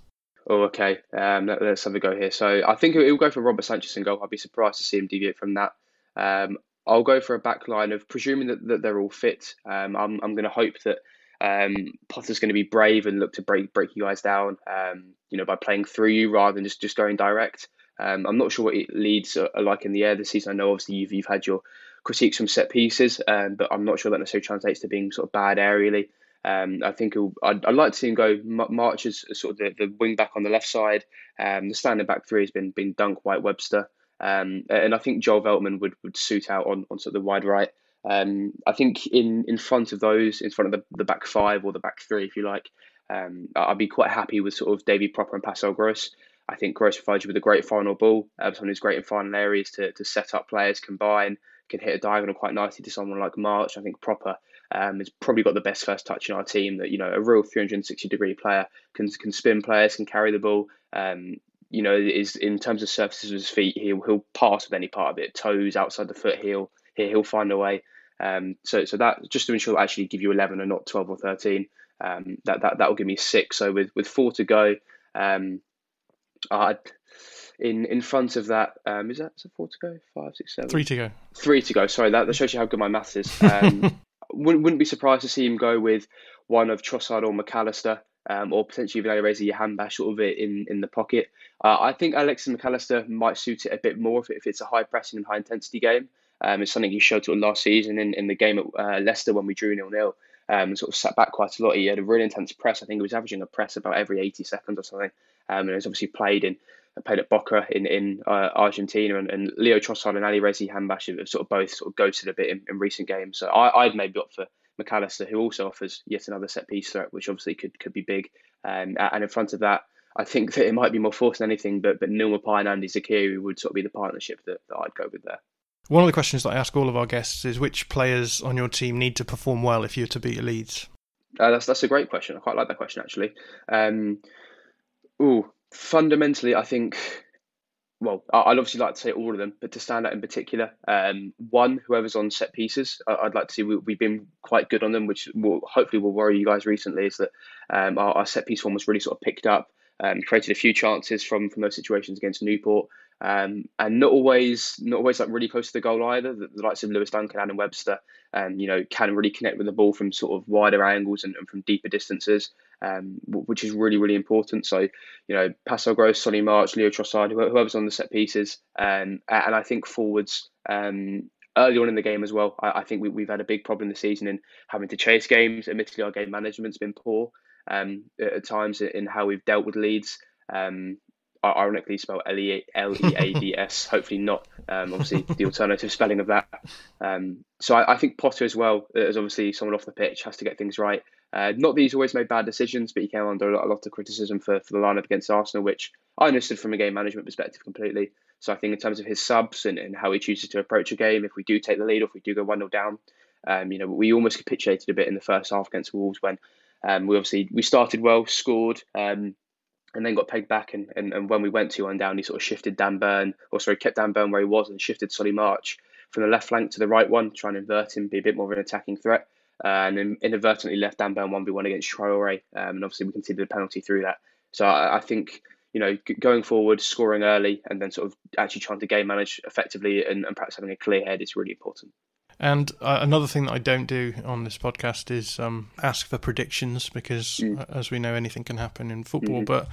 Oh, okay. Um, let, us have a go here. So I think it will go for Robert Sanchez in goal. I'd be surprised to see him deviate from that. Um, I'll go for a back line of presuming that, that they're all fit. Um, I'm, I'm going to hope that um, Potter's going to be brave and look to break break you guys down. Um, you know, by playing through you rather than just, just going direct. Um, I'm not sure what Leeds are, are like in the air this season. I know obviously you've you've had your critiques from set pieces, um, but I'm not sure that necessarily translates to being sort of bad aerially. Um, I think I'd, I'd like to see him go March as sort of the, the wing back on the left side. Um, the standing back three has been been Dunk White Webster, um, and I think Joel Veltman would, would suit out on, on sort of the wide right. Um, I think in, in front of those, in front of the, the back five or the back three, if you like, um, I'd be quite happy with sort of Davy Pröpper and Pascal Gross. I think Gross provides you with a great final ball, uh, someone who's great in final areas to, to set up players, combine, can hit a diagonal quite nicely to someone like March. I think Pröpper um, has probably got the best first touch in our team. That you know, a real 360 degree player can can spin players, can carry the ball. Um, you know, is in terms of surfaces of his feet, he'll he'll pass with any part of it, toes outside the foot, he'll he'll find a way. Um, so so that just to ensure I actually give you 11 and not 12 or 13. Um, that that that will give me six. So with with four to go, um, uh, in in front of that, um, is that is that four to go? Five, six, seven. Three to go. Three to go. Sorry, that, that shows you how good my maths is. Um, wouldn't wouldn't be surprised to see him go with one of Trossard or McAllister, um, or potentially even Alireza Jahanbakhsh sort of it in in the pocket. Uh, I think Alexis McAllister might suit it a bit more if, if it's a high pressing and high intensity game. Um, it's something he showed to last season in, in the game at uh, Leicester when we drew nil nil. Um, sort of sat back quite a lot. He had a really intense press. I think he was averaging a press about every 80 seconds or something. Um, and he's obviously played in played at Boca in in uh, Argentina, and, and Leo Trossard and Alireza Jahanbakhsh have sort of both sort of ghosted a bit in, in recent games. So I, I'd maybe opt for McAllister, who also offers yet another set piece threat, which obviously could could be big. Um, and in front of that, I think that it might be more forced than anything, but but Neal Maupay and Andi Zeqiri would sort of be the partnership that, that I'd go with there. One of the questions that I ask all of our guests is which players on your team need to perform well if you're to beat Leeds? Uh, that's that's a great question. I quite like that question actually. Um, ooh, fundamentally, I think. Well, I'd obviously like to say all of them, but to stand out in particular, um, one, whoever's on set pieces, I'd like to see. We, have been quite good on them, which will hopefully will worry you guys recently. Is that um, our, our, set piece form was really sort of picked up, um, created a few chances from from those situations against Newport. Um, and not always not always like really close to the goal either. The, the likes of Lewis Dunk and Adam Webster, um, you know, can really connect with the ball from sort of wider angles and, and from deeper distances, um, which is really really important. So, you know, Pascal Gross, Solly March, Leo Trossard, whoever's on the set pieces, um, and I think forwards. Um, early on in the game as well, I, I think we, we've had a big problem this season in having to chase games. Admittedly, our game management's been poor um, at times in how we've dealt with leads. Um, ironically spelled L E A D S. Hopefully not. Um, obviously, the alternative spelling of that. Um, so I, I, think Potter as well, as obviously someone off the pitch, has to get things right. Uh, not that he's always made bad decisions, but he came under a lot, a lot of criticism for, for the lineup against Arsenal, which I understood from a game management perspective completely. So I think in terms of his subs and, and how he chooses to approach a game, if we do take the lead or if we do go 1 0 down, um, you know, we almost capitulated a bit in the first half against Wolves when um, we obviously we started well, scored, um, and then got pegged back. And, and, and when we went 2 1 down, he sort of shifted Dan Burn, or sorry, kept Dan Burn where he was and shifted Solly March from the left flank to the right one, trying to invert him, be a bit more of an attacking threat. Uh, and inadvertently left Dan Burn 1v1 against Traore. Um, and obviously, we conceded a penalty through that. So I, I think you know, going forward, scoring early, and then sort of actually trying to game manage effectively and, and perhaps having a clear head is really important. And uh, another thing that I don't do on this podcast is um, ask for predictions because, mm. as we know, anything can happen in football. Mm. But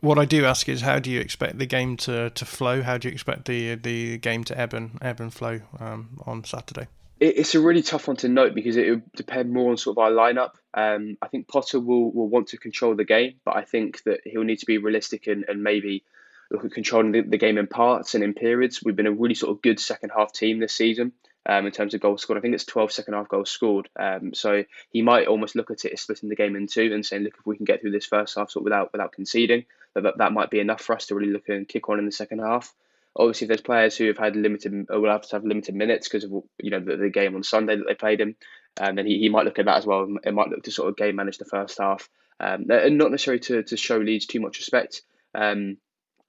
what I do ask is, how do you expect the game to, to flow? How do you expect the the game to ebb and ebb and flow um, on Saturday? It's a really tough one to note because it will depend more on sort of our lineup. Um, I think Potter will, will want to control the game, but I think that he'll need to be realistic and, and maybe look at controlling the, the game in parts and in periods. We've been a really sort of good second half team this season um, in terms of goals scored. I think it's 12 second half goals scored. Um, so he might almost look at it as splitting the game in two and saying, look, if we can get through this first half sort of without without conceding, that, that might be enough for us to really look and kick on in the second half. Obviously, if there's players who have had limited, or will have to have limited minutes because of you know the, the, game on Sunday that they played and um, then he, he might look at that as well. It might look to sort of game manage the first half, um, and not necessarily to, to show Leeds too much respect um,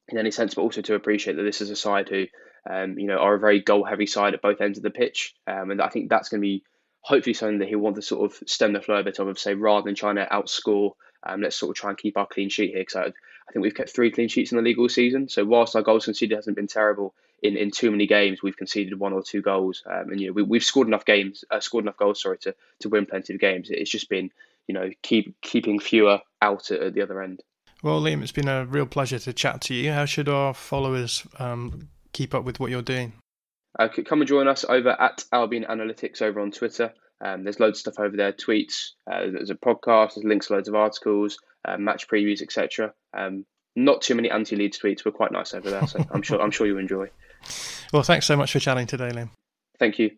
in any sense, but also to appreciate that this is a side who um, you know, are a very goal heavy side at both ends of the pitch. Um, and I think that's going to be hopefully something that he'll want to sort of stem the flow a bit of, say, rather than trying to outscore, um, let's sort of try and keep our clean sheet here. Because I, I, think we've kept three clean sheets in the league all season. So whilst our goals conceded hasn't been terrible in, in too many games, we've conceded one or two goals. Um, and, you know, we, have scored enough games, uh, scored enough goals, sorry, to, to win plenty of games. It's just been, you know, keep keeping fewer out at, at the other end. Well, Liam, it's been a real pleasure to chat to you. How should our followers um, keep up with what you're doing? Uh, come and join us over at Albion Analytics over on Twitter. Um, there's loads of stuff over there, tweets. Uh, there's a podcast. There's links to loads of articles, uh, match previews, etc. Um, not too many anti-Leeds tweets. We're quite nice over there, so I'm sure I'm sure you enjoy. Well, thanks so much for chatting today, Liam. Thank you.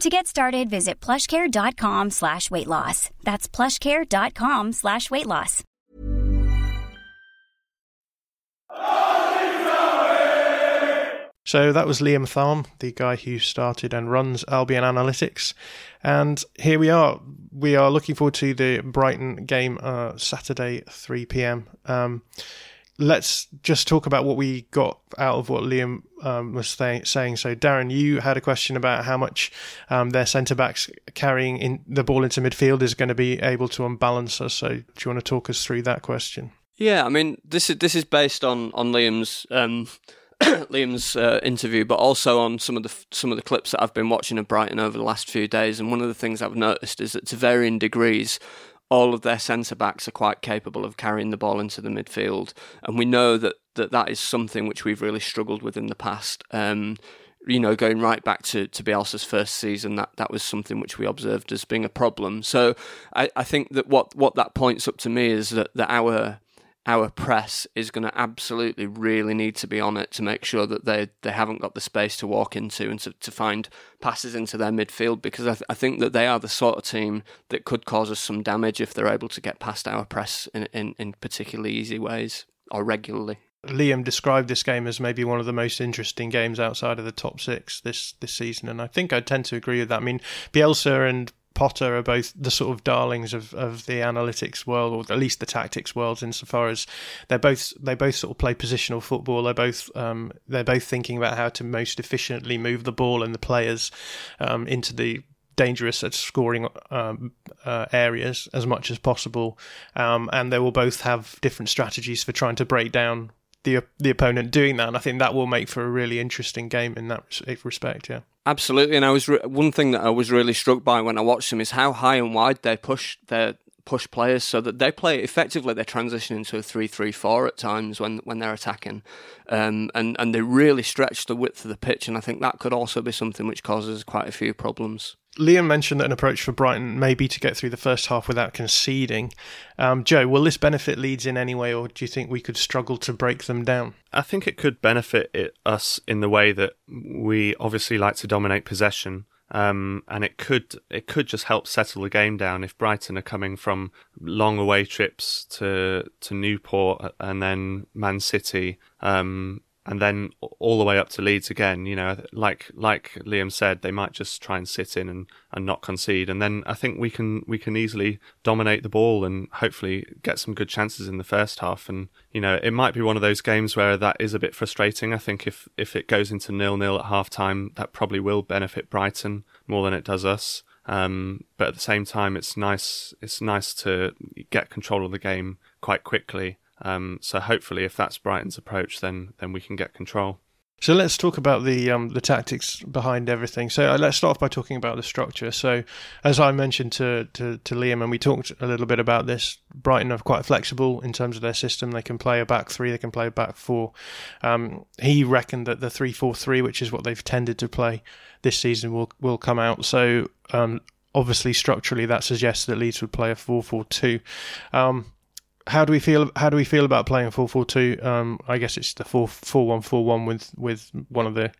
To get started, visit plushcare.com slash weight loss. That's plushcare.com slash weight loss. So that was Liam Tharme, the guy who started and runs Albion Analytics. And here we are. We are looking forward to the Brighton game uh, Saturday, 3 p.m. Um, let's just talk about what we got out of what Liam um, was saying. So, Darren, you had a question about how much um, their centre backs carrying in the ball into midfield is going to be able to unbalance us. So, do you want to talk us through that question? Yeah, I mean, this is this is based on on Liam's. Um, Liam's uh, interview, but also on some of the some of the clips that I've been watching of Brighton over the last few days. And one of the things I've noticed is that to varying degrees, all of their centre backs are quite capable of carrying the ball into the midfield, and we know that that, that is something which we've really struggled with in the past. Um, you know, going right back to, to Bielsa's first season, that, that was something which we observed as being a problem. So I, I think that what, what that points up to me is that, that our our press is going to absolutely really need to be on it to make sure that they, they haven't got the space to walk into and to, to find passes into their midfield because I, th- I think that they are the sort of team that could cause us some damage if they're able to get past our press in, in, in particularly easy ways or regularly. Liam described this game as maybe one of the most interesting games outside of the top six this this season, and I think I tend to agree with that. I mean, Bielsa and Potter are both the sort of darlings of, of the analytics world, or at least the tactics world, insofar as they're both they both sort of play positional football. They're both um, they're both thinking about how to most efficiently move the ball and the players um, into the dangerous at scoring um, uh, areas as much as possible, um, and they will both have different strategies for trying to break down the the opponent doing that. And I think that will make for a really interesting game in that respect. Yeah. Absolutely, and I was re- one thing that I was really struck by when I watched them is how high and wide they push their push players so that they play effectively. They transition into a three-three-four at times when when they're attacking, um, and and they really stretch the width of the pitch. And I think that could also be something which causes quite a few problems. Liam mentioned that an approach for Brighton may be to get through the first half without conceding. Um, Joe, will this benefit Leeds in any way, or do you think we could struggle to break them down? I think it could benefit it, us in the way that we obviously like to dominate possession. Um, and it could it could just help settle the game down if Brighton are coming from long away trips to to Newport and then Man City. Um, and then all the way up to Leeds again. You know, like like Liam said, they might just try and sit in and, and not concede, and then I think we can we can easily dominate the ball and hopefully get some good chances in the first half. And you know, it might be one of those games where that is a bit frustrating. I think if if it goes into nil nil at half time, that probably will benefit Brighton more than it does us. Um, but at the same time, it's nice it's nice to get control of the game quite quickly um, so hopefully, if that's Brighton's approach, then then we can get control. So let's talk about the um, the tactics behind everything. So uh, let's start off by talking about the structure. So as I mentioned to, to, to Liam, and we talked a little bit about this, Brighton are quite flexible in terms of their system. They can play a back three, they can play a back four. Um, he reckoned that the three four three, which is what they've tended to play this season, will will come out. So um, obviously structurally, that suggests that Leeds would play a four four two. Um, how do we feel? How do we feel about playing four four two? Um, I guess it's the four four one four one with with one of the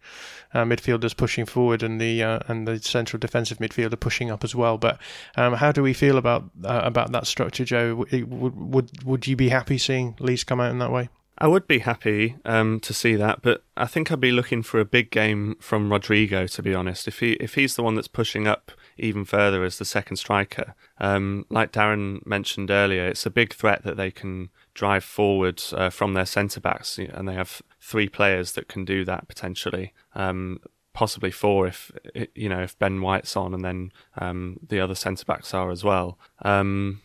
uh, midfielders pushing forward and the uh, and the central defensive midfielder pushing up as well. But um, how do we feel about uh, about that structure, Joe? Would, would would you be happy seeing Leeds come out in that way? I would be happy um, to see that, but I think I'd be looking for a big game from Rodrigo. To be honest, if he if he's the one that's pushing up even further as the second striker, um, like Darren mentioned earlier, it's a big threat that they can drive forward uh, from their centre backs, and they have three players that can do that potentially. Um, possibly four if you know if Ben White's on, and then um, the other centre backs are as well. Um,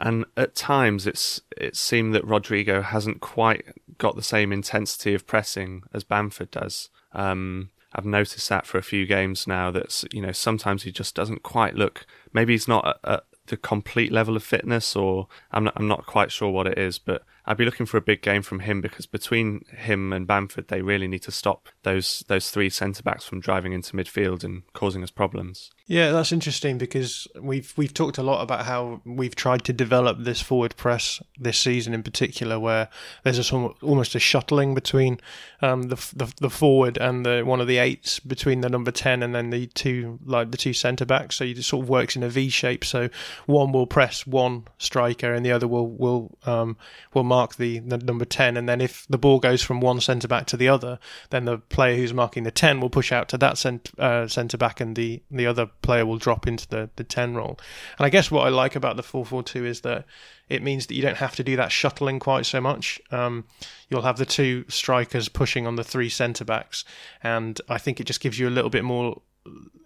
and at times it's it seemed that Rodrigo hasn't quite got the same intensity of pressing as Bamford does. Um, I've noticed that for a few games now. That's you know sometimes he just doesn't quite look. Maybe he's not at, at the complete level of fitness, or I'm not, I'm not quite sure what it is. But I'd be looking for a big game from him because between him and Bamford, they really need to stop those those three centre backs from driving into midfield and causing us problems. Yeah, that's interesting because we've we've talked a lot about how we've tried to develop this forward press this season in particular, where there's a, almost a shuttling between um, the, the, the forward and the one of the eights between the number ten and then the two like the two centre backs. So it sort of works in a V shape. So one will press one striker and the other will will um, will mark the, the number ten. And then if the ball goes from one centre back to the other, then the player who's marking the ten will push out to that cent, uh, centre back, and the the other player will drop into the, the 10 role. And I guess what I like about the 4-4-2 is that it means that you don't have to do that shuttling quite so much. Um, you'll have the two strikers pushing on the three centre backs, and I think it just gives you a little bit more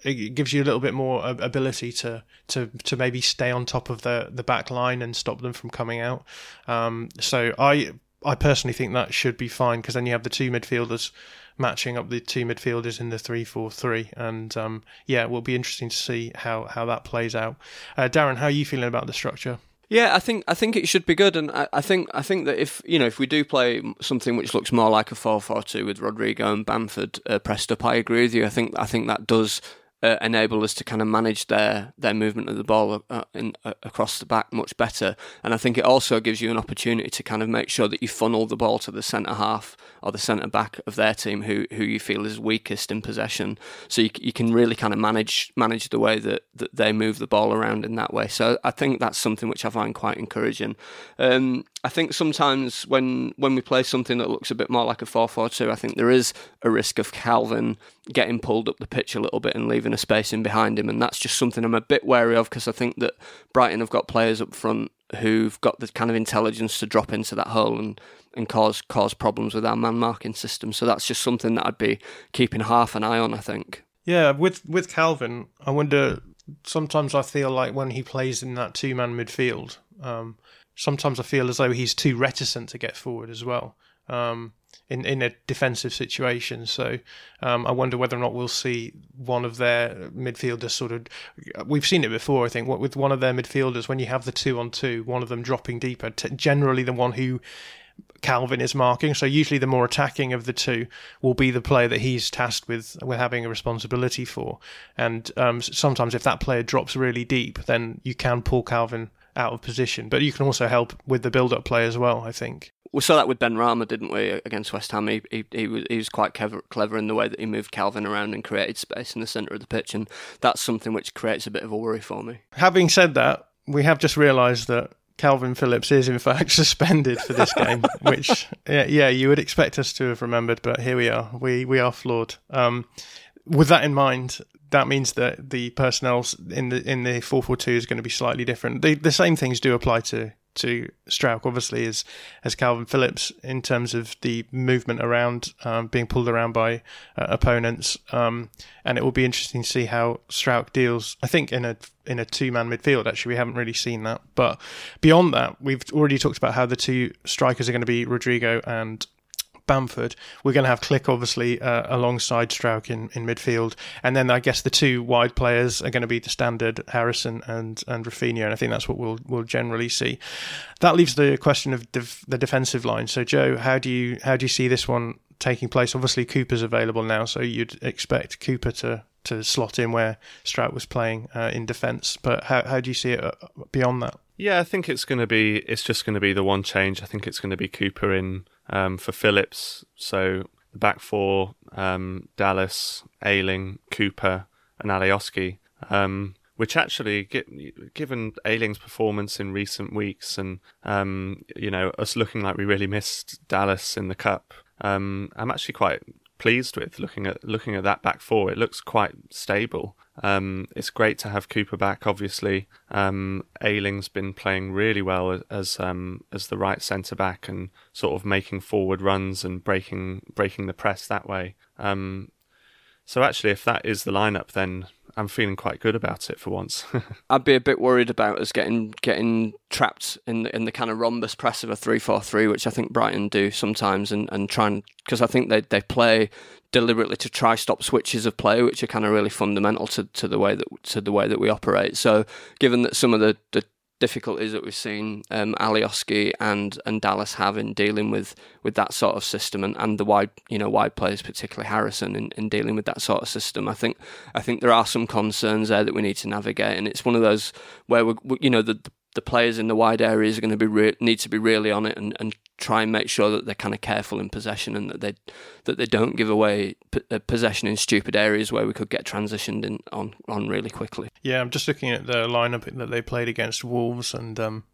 it gives you a little bit more ability to to to maybe stay on top of the the back line and stop them from coming out. Um, so I I personally think that should be fine because then you have the two midfielders matching up the two midfielders in the three four three, and um, yeah, it will be interesting to see how how that plays out. Uh, Darren, how are you feeling about the structure? Yeah, I think I think it should be good, and I, I, think I think that if you know if we do play something which looks more like a four four two with Rodrigo and Bamford uh, pressed up, I agree with you. I think I think that does uh, enable us to kind of manage their their movement of the ball uh, in, uh, across the back much better. And I think it also gives you an opportunity to kind of make sure that you funnel the ball to the centre half or the centre back of their team, who who you feel is weakest in possession. So you, you can really kind of manage manage the way that, that they move the ball around in that way. So I think that's something which I find quite encouraging. Um, I think sometimes when when we play something that looks a bit more like a 4-4-2, I think there is a risk of Kalvin getting pulled up the pitch a little bit and leaving a space in behind him, and that's just something I'm a bit wary of because I think that Brighton have got players up front who've got the kind of intelligence to drop into that hole and and cause cause problems with our man marking system. So that's just something that I'd be keeping half an eye on. I think. Yeah, with with Kalvin, I wonder. Sometimes I feel like when he plays in that two man midfield. Um, sometimes I feel as though he's too reticent to get forward as well um, in in a defensive situation. So um, I wonder whether or not we'll see one of their midfielders sort of. We've seen it before, I think, with one of their midfielders when you have the two on two, one of them dropping deeper. T- generally, the one who Kalvin is marking. So usually the more attacking of the two will be the player that he's tasked with with having a responsibility for. And um, sometimes if that player drops really deep, then you can pull Kalvin out of position. But you can also help with the build-up play as well. I think we saw that with Benrahma, didn't we, against West Ham? He, he, he, was, he was quite clever, clever in the way that he moved Kalvin around and created space in the centre of the pitch, and that's something which creates a bit of a worry for me. Having said that, we have just realised that Kalvin Phillips is in fact suspended for this game, which yeah, yeah, you would expect us to have remembered, but here we are. We we are flawed. Um, with that in mind, that means that the personnel in the in the four four two is going to be slightly different. The the same things do apply to to Struijk, obviously, as as Kalvin Phillips in terms of the movement around, um, being pulled around by uh, opponents, um, and it will be interesting to see how Struijk deals. I think in a in a two man midfield, actually, we haven't really seen that. But beyond that, we've already talked about how the two strikers are going to be Rodrigo and Bamford. We're going to have Klich, obviously, uh, alongside Struijk in, in midfield. And then I guess the two wide players are going to be the standard Harrison and, and Raphinha. And I think that's what we'll, we'll generally see. That leaves the question of def- the defensive line. So, Joe, how do you, how do you see this one taking place? Obviously, Cooper's available now, so you'd expect Cooper to, to slot in where Struijk was playing uh, in defence. But how, how do you see it uh, beyond that? Yeah, I think it's going to be, it's just going to be the one change. I think it's going to be Cooper in um, for Phillips. So the back four, um, Dallas, Ayling, Cooper, and Alioski. Um, which actually, given Ayling's performance in recent weeks, and um, you know us looking like we really missed Dallas in the cup, um, I'm actually quite pleased with looking at looking at that back four. It looks quite stable. Um, it's great to have Cooper back. Obviously, um, Ayling's been playing really well as um, as the right centre back and sort of making forward runs and breaking breaking the press that way. Um, so actually, if that is the lineup, then I'm feeling quite good about it for once. I'd be a bit worried about us getting getting trapped in the, in the kind of rhombus press of a three four three, which I think Brighton do sometimes, and and try because I think they they play deliberately to try stop switches of play, which are kind of really fundamental to, to the way that to the way that we operate. So, given that some of the, the difficulties that we've seen um, Alioski and and Dallas have in dealing with, with that sort of system and, and the wide you know wide players particularly Harrison in, in dealing with that sort of system. I think I think there are some concerns there that we need to navigate and it's one of those where we you know the the players in the wide areas are going to be re- need to be really on it and, and try and make sure that they're kind of careful in possession and that they that they don't give away p- uh, possession in stupid areas where we could get transitioned in on on really quickly. Yeah, I'm just looking at the lineup that they played against Wolves and um,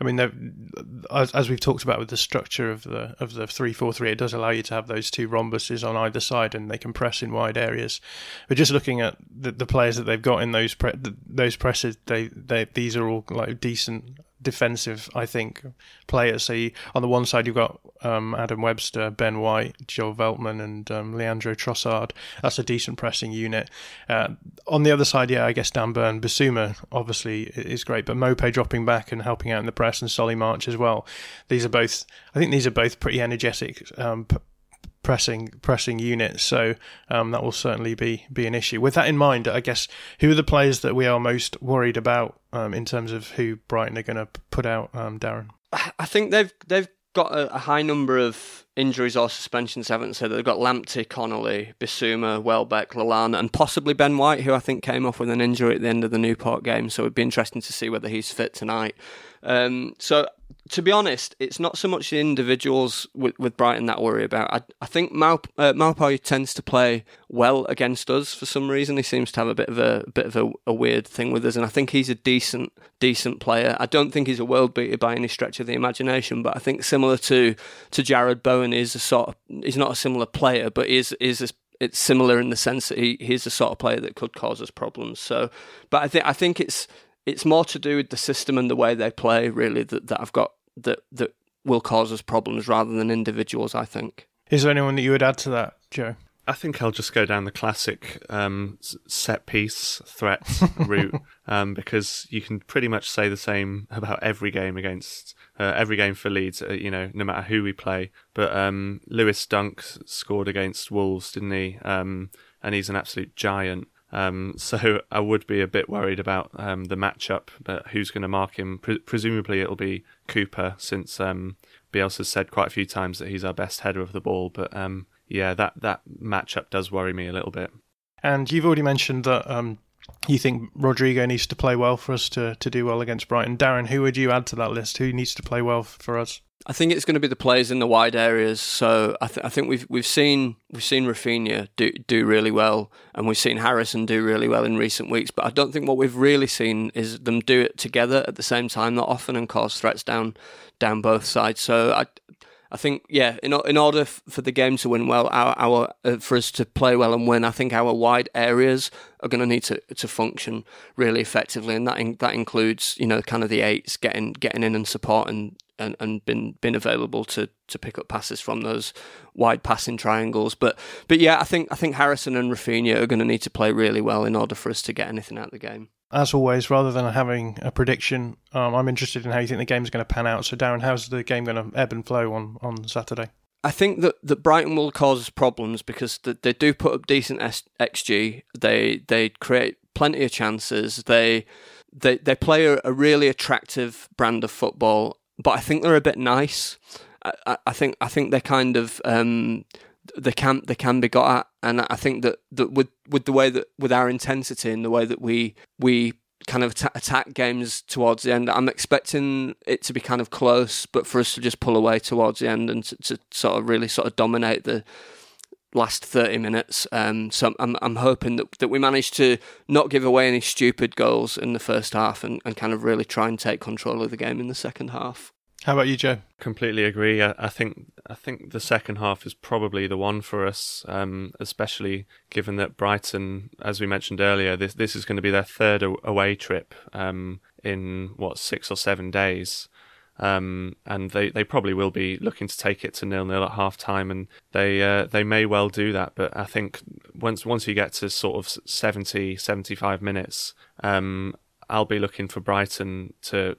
I mean, as, as we've talked about with the structure of the of the three four three, it does allow you to have those two rhombuses on either side, and they can press in wide areas. But just looking at the, the players that they've got in those pre- those presses, they, they these are all like decent defensive, I think, players. So you, on the one side, you've got um, Adam Webster, Ben White, Joe Veltman, and um, Leandro Trossard. That's a decent pressing unit. Uh, on the other side, yeah, I guess Dan Burn, Bissouma obviously is great, but Mope dropping back and helping out in the press, and Solly March as well. These are both, I think, these are both pretty energetic. Um, p- pressing pressing units. So um, that will certainly be be an issue. With that in mind, I guess who are the players that we are most worried about um, in terms of who Brighton are going to put out, um, Darren? I think they've they've got a, a, high number of injuries or suspensions, haven't they? They've got Lamptey, Connolly, Bissouma, Welbeck, Lallana, and possibly Ben White, who I think came off with an injury at the end of the Newport game. So it'd be interesting to see whether he's fit tonight. Um, so to be honest, it's not so much the individuals with, with Brighton that I worry about. I, I think Maup, uh, tends to play well against us for some reason. He seems to have a bit of a, a bit of a, a, weird thing with us, and I think he's a decent decent player. I don't think he's a world beater by any stretch of the imagination, but I think similar to to Jarrod Bowen is a sort of he's not a similar player, but is is a, it's similar in the sense that he, he's the sort of player that could cause us problems. So, but I think I think it's it's more to do with the system and the way they play, really, that, that I've got that that will cause us problems rather than individuals. I think. Is there anyone that you would add to that, Joe? I think I'll just go down the classic um, set piece threat route um, because you can pretty much say the same about every game against uh, every game for Leeds. Uh, you know, no matter who we play. But um, Lewis Dunk scored against Wolves, didn't he? Um, and he's an absolute giant. Um, so I would be a bit worried about um, the matchup, but who's going to mark him? Pre- presumably it'll be Cooper, since um, Bielsa said quite a few times that he's our best header of the ball. But um, yeah, that that matchup does worry me a little bit. And you've already mentioned that um, you think Rodrigo needs to play well for us to, to do well against Brighton. Darren, who would you add to that list? Who needs to play well for us? I think it's going to be the players in the wide areas. So I, th- I think we've we've seen we've seen Raphinha do do really well, and we've seen Harrison do really well in recent weeks. But I don't think what we've really seen is them do it together at the same time that often and cause threats down down both sides. So I I think yeah, in in order for the game to win well, our our uh, for us to play well and win, I think our wide areas are going to need to to function really effectively, and that in, that includes you know kind of the eights getting getting in and supporting and, and been been available to to pick up passes from those wide passing triangles. But but yeah, I think I think Harrison and Raphinha are going to need to play really well in order for us to get anything out of the game. As always, rather than having a prediction, um, I'm interested in how you think the game's going to pan out. So, Darren, how's the game going to ebb and flow on, on Saturday? I think that, that Brighton will cause us problems because they, they do put up decent xG. They they create plenty of chances. They they they play a, a really attractive brand of football, but I think they're a bit nice. I, I think I think they're kind of um, they can they can be got at, and I think that, that with with the way that with our intensity and the way that we we kind of attack games towards the end, I'm expecting it to be kind of close, but for us to just pull away towards the end and to, to sort of really sort of dominate the last 30 minutes. Um, so I'm, I'm hoping that, that we manage to not give away any stupid goals in the first half and, and kind of really try and take control of the game in the second half. How about you, Joe? Completely agree. I, I, think I think the second half is probably the one for us, um, especially given that Brighton, as we mentioned earlier, this this is going to be their third away trip um, in what six or seven days, um, and they, they probably will be looking to take it to nil nil at half time, and they uh, they may well do that. But I think once once you get to sort of 70, 75 minutes, um, I'll be looking for Brighton to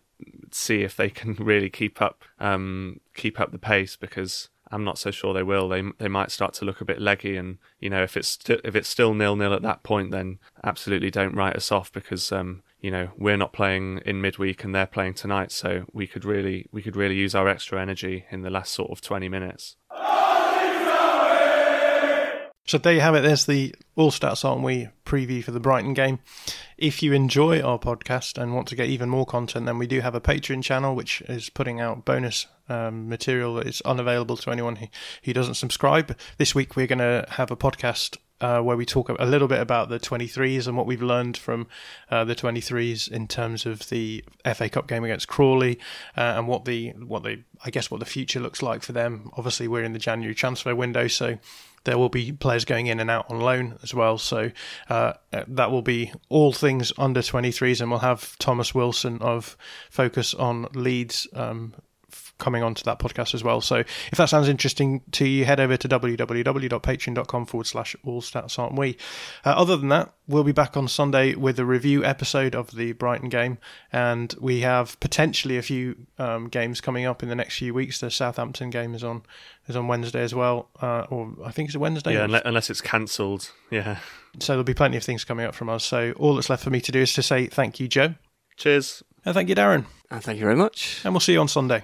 see if they can really keep up um, keep up the pace because I'm not so sure they will. They they might start to look a bit leggy, and you know if it's st- if it's still nil nil at that point, then absolutely don't write us off because um, you know we're not playing in midweek and they're playing tonight, so we could really we could really use our extra energy in the last sort of 20 minutes. So there you have it. There's the All Stats Aren't We preview for the Brighton game. If you enjoy our podcast and want to get even more content, then we do have a Patreon channel which is putting out bonus um, material that is unavailable to anyone who, who doesn't subscribe. This week we're going to have a podcast uh, where we talk a little bit about the 23s and what we've learned from uh, the 23s in terms of the FA Cup game against Crawley uh, and what the what the I guess what the future looks like for them. Obviously, we're in the January transfer window, so there will be players going in and out on loan as well. So uh, that will be all things under 23s, and we'll have Thomas Wilson of Focus on Leeds um, coming onto that podcast as well. So if that sounds interesting to you, head over to www.patreon.com forward slash all stats aren't we. Uh, other than that, we'll be back on Sunday with a review episode of the Brighton game, and we have potentially a few um, games coming up in the next few weeks. The Southampton game is on is on Wednesday as well, uh, or I think it's a Wednesday. Yeah, unless it's cancelled. Yeah. So there'll be plenty of things coming up from us. So all that's left for me to do is to say thank you, Joe. Cheers. And thank you, Darren. And thank you very much. And we'll see you on Sunday.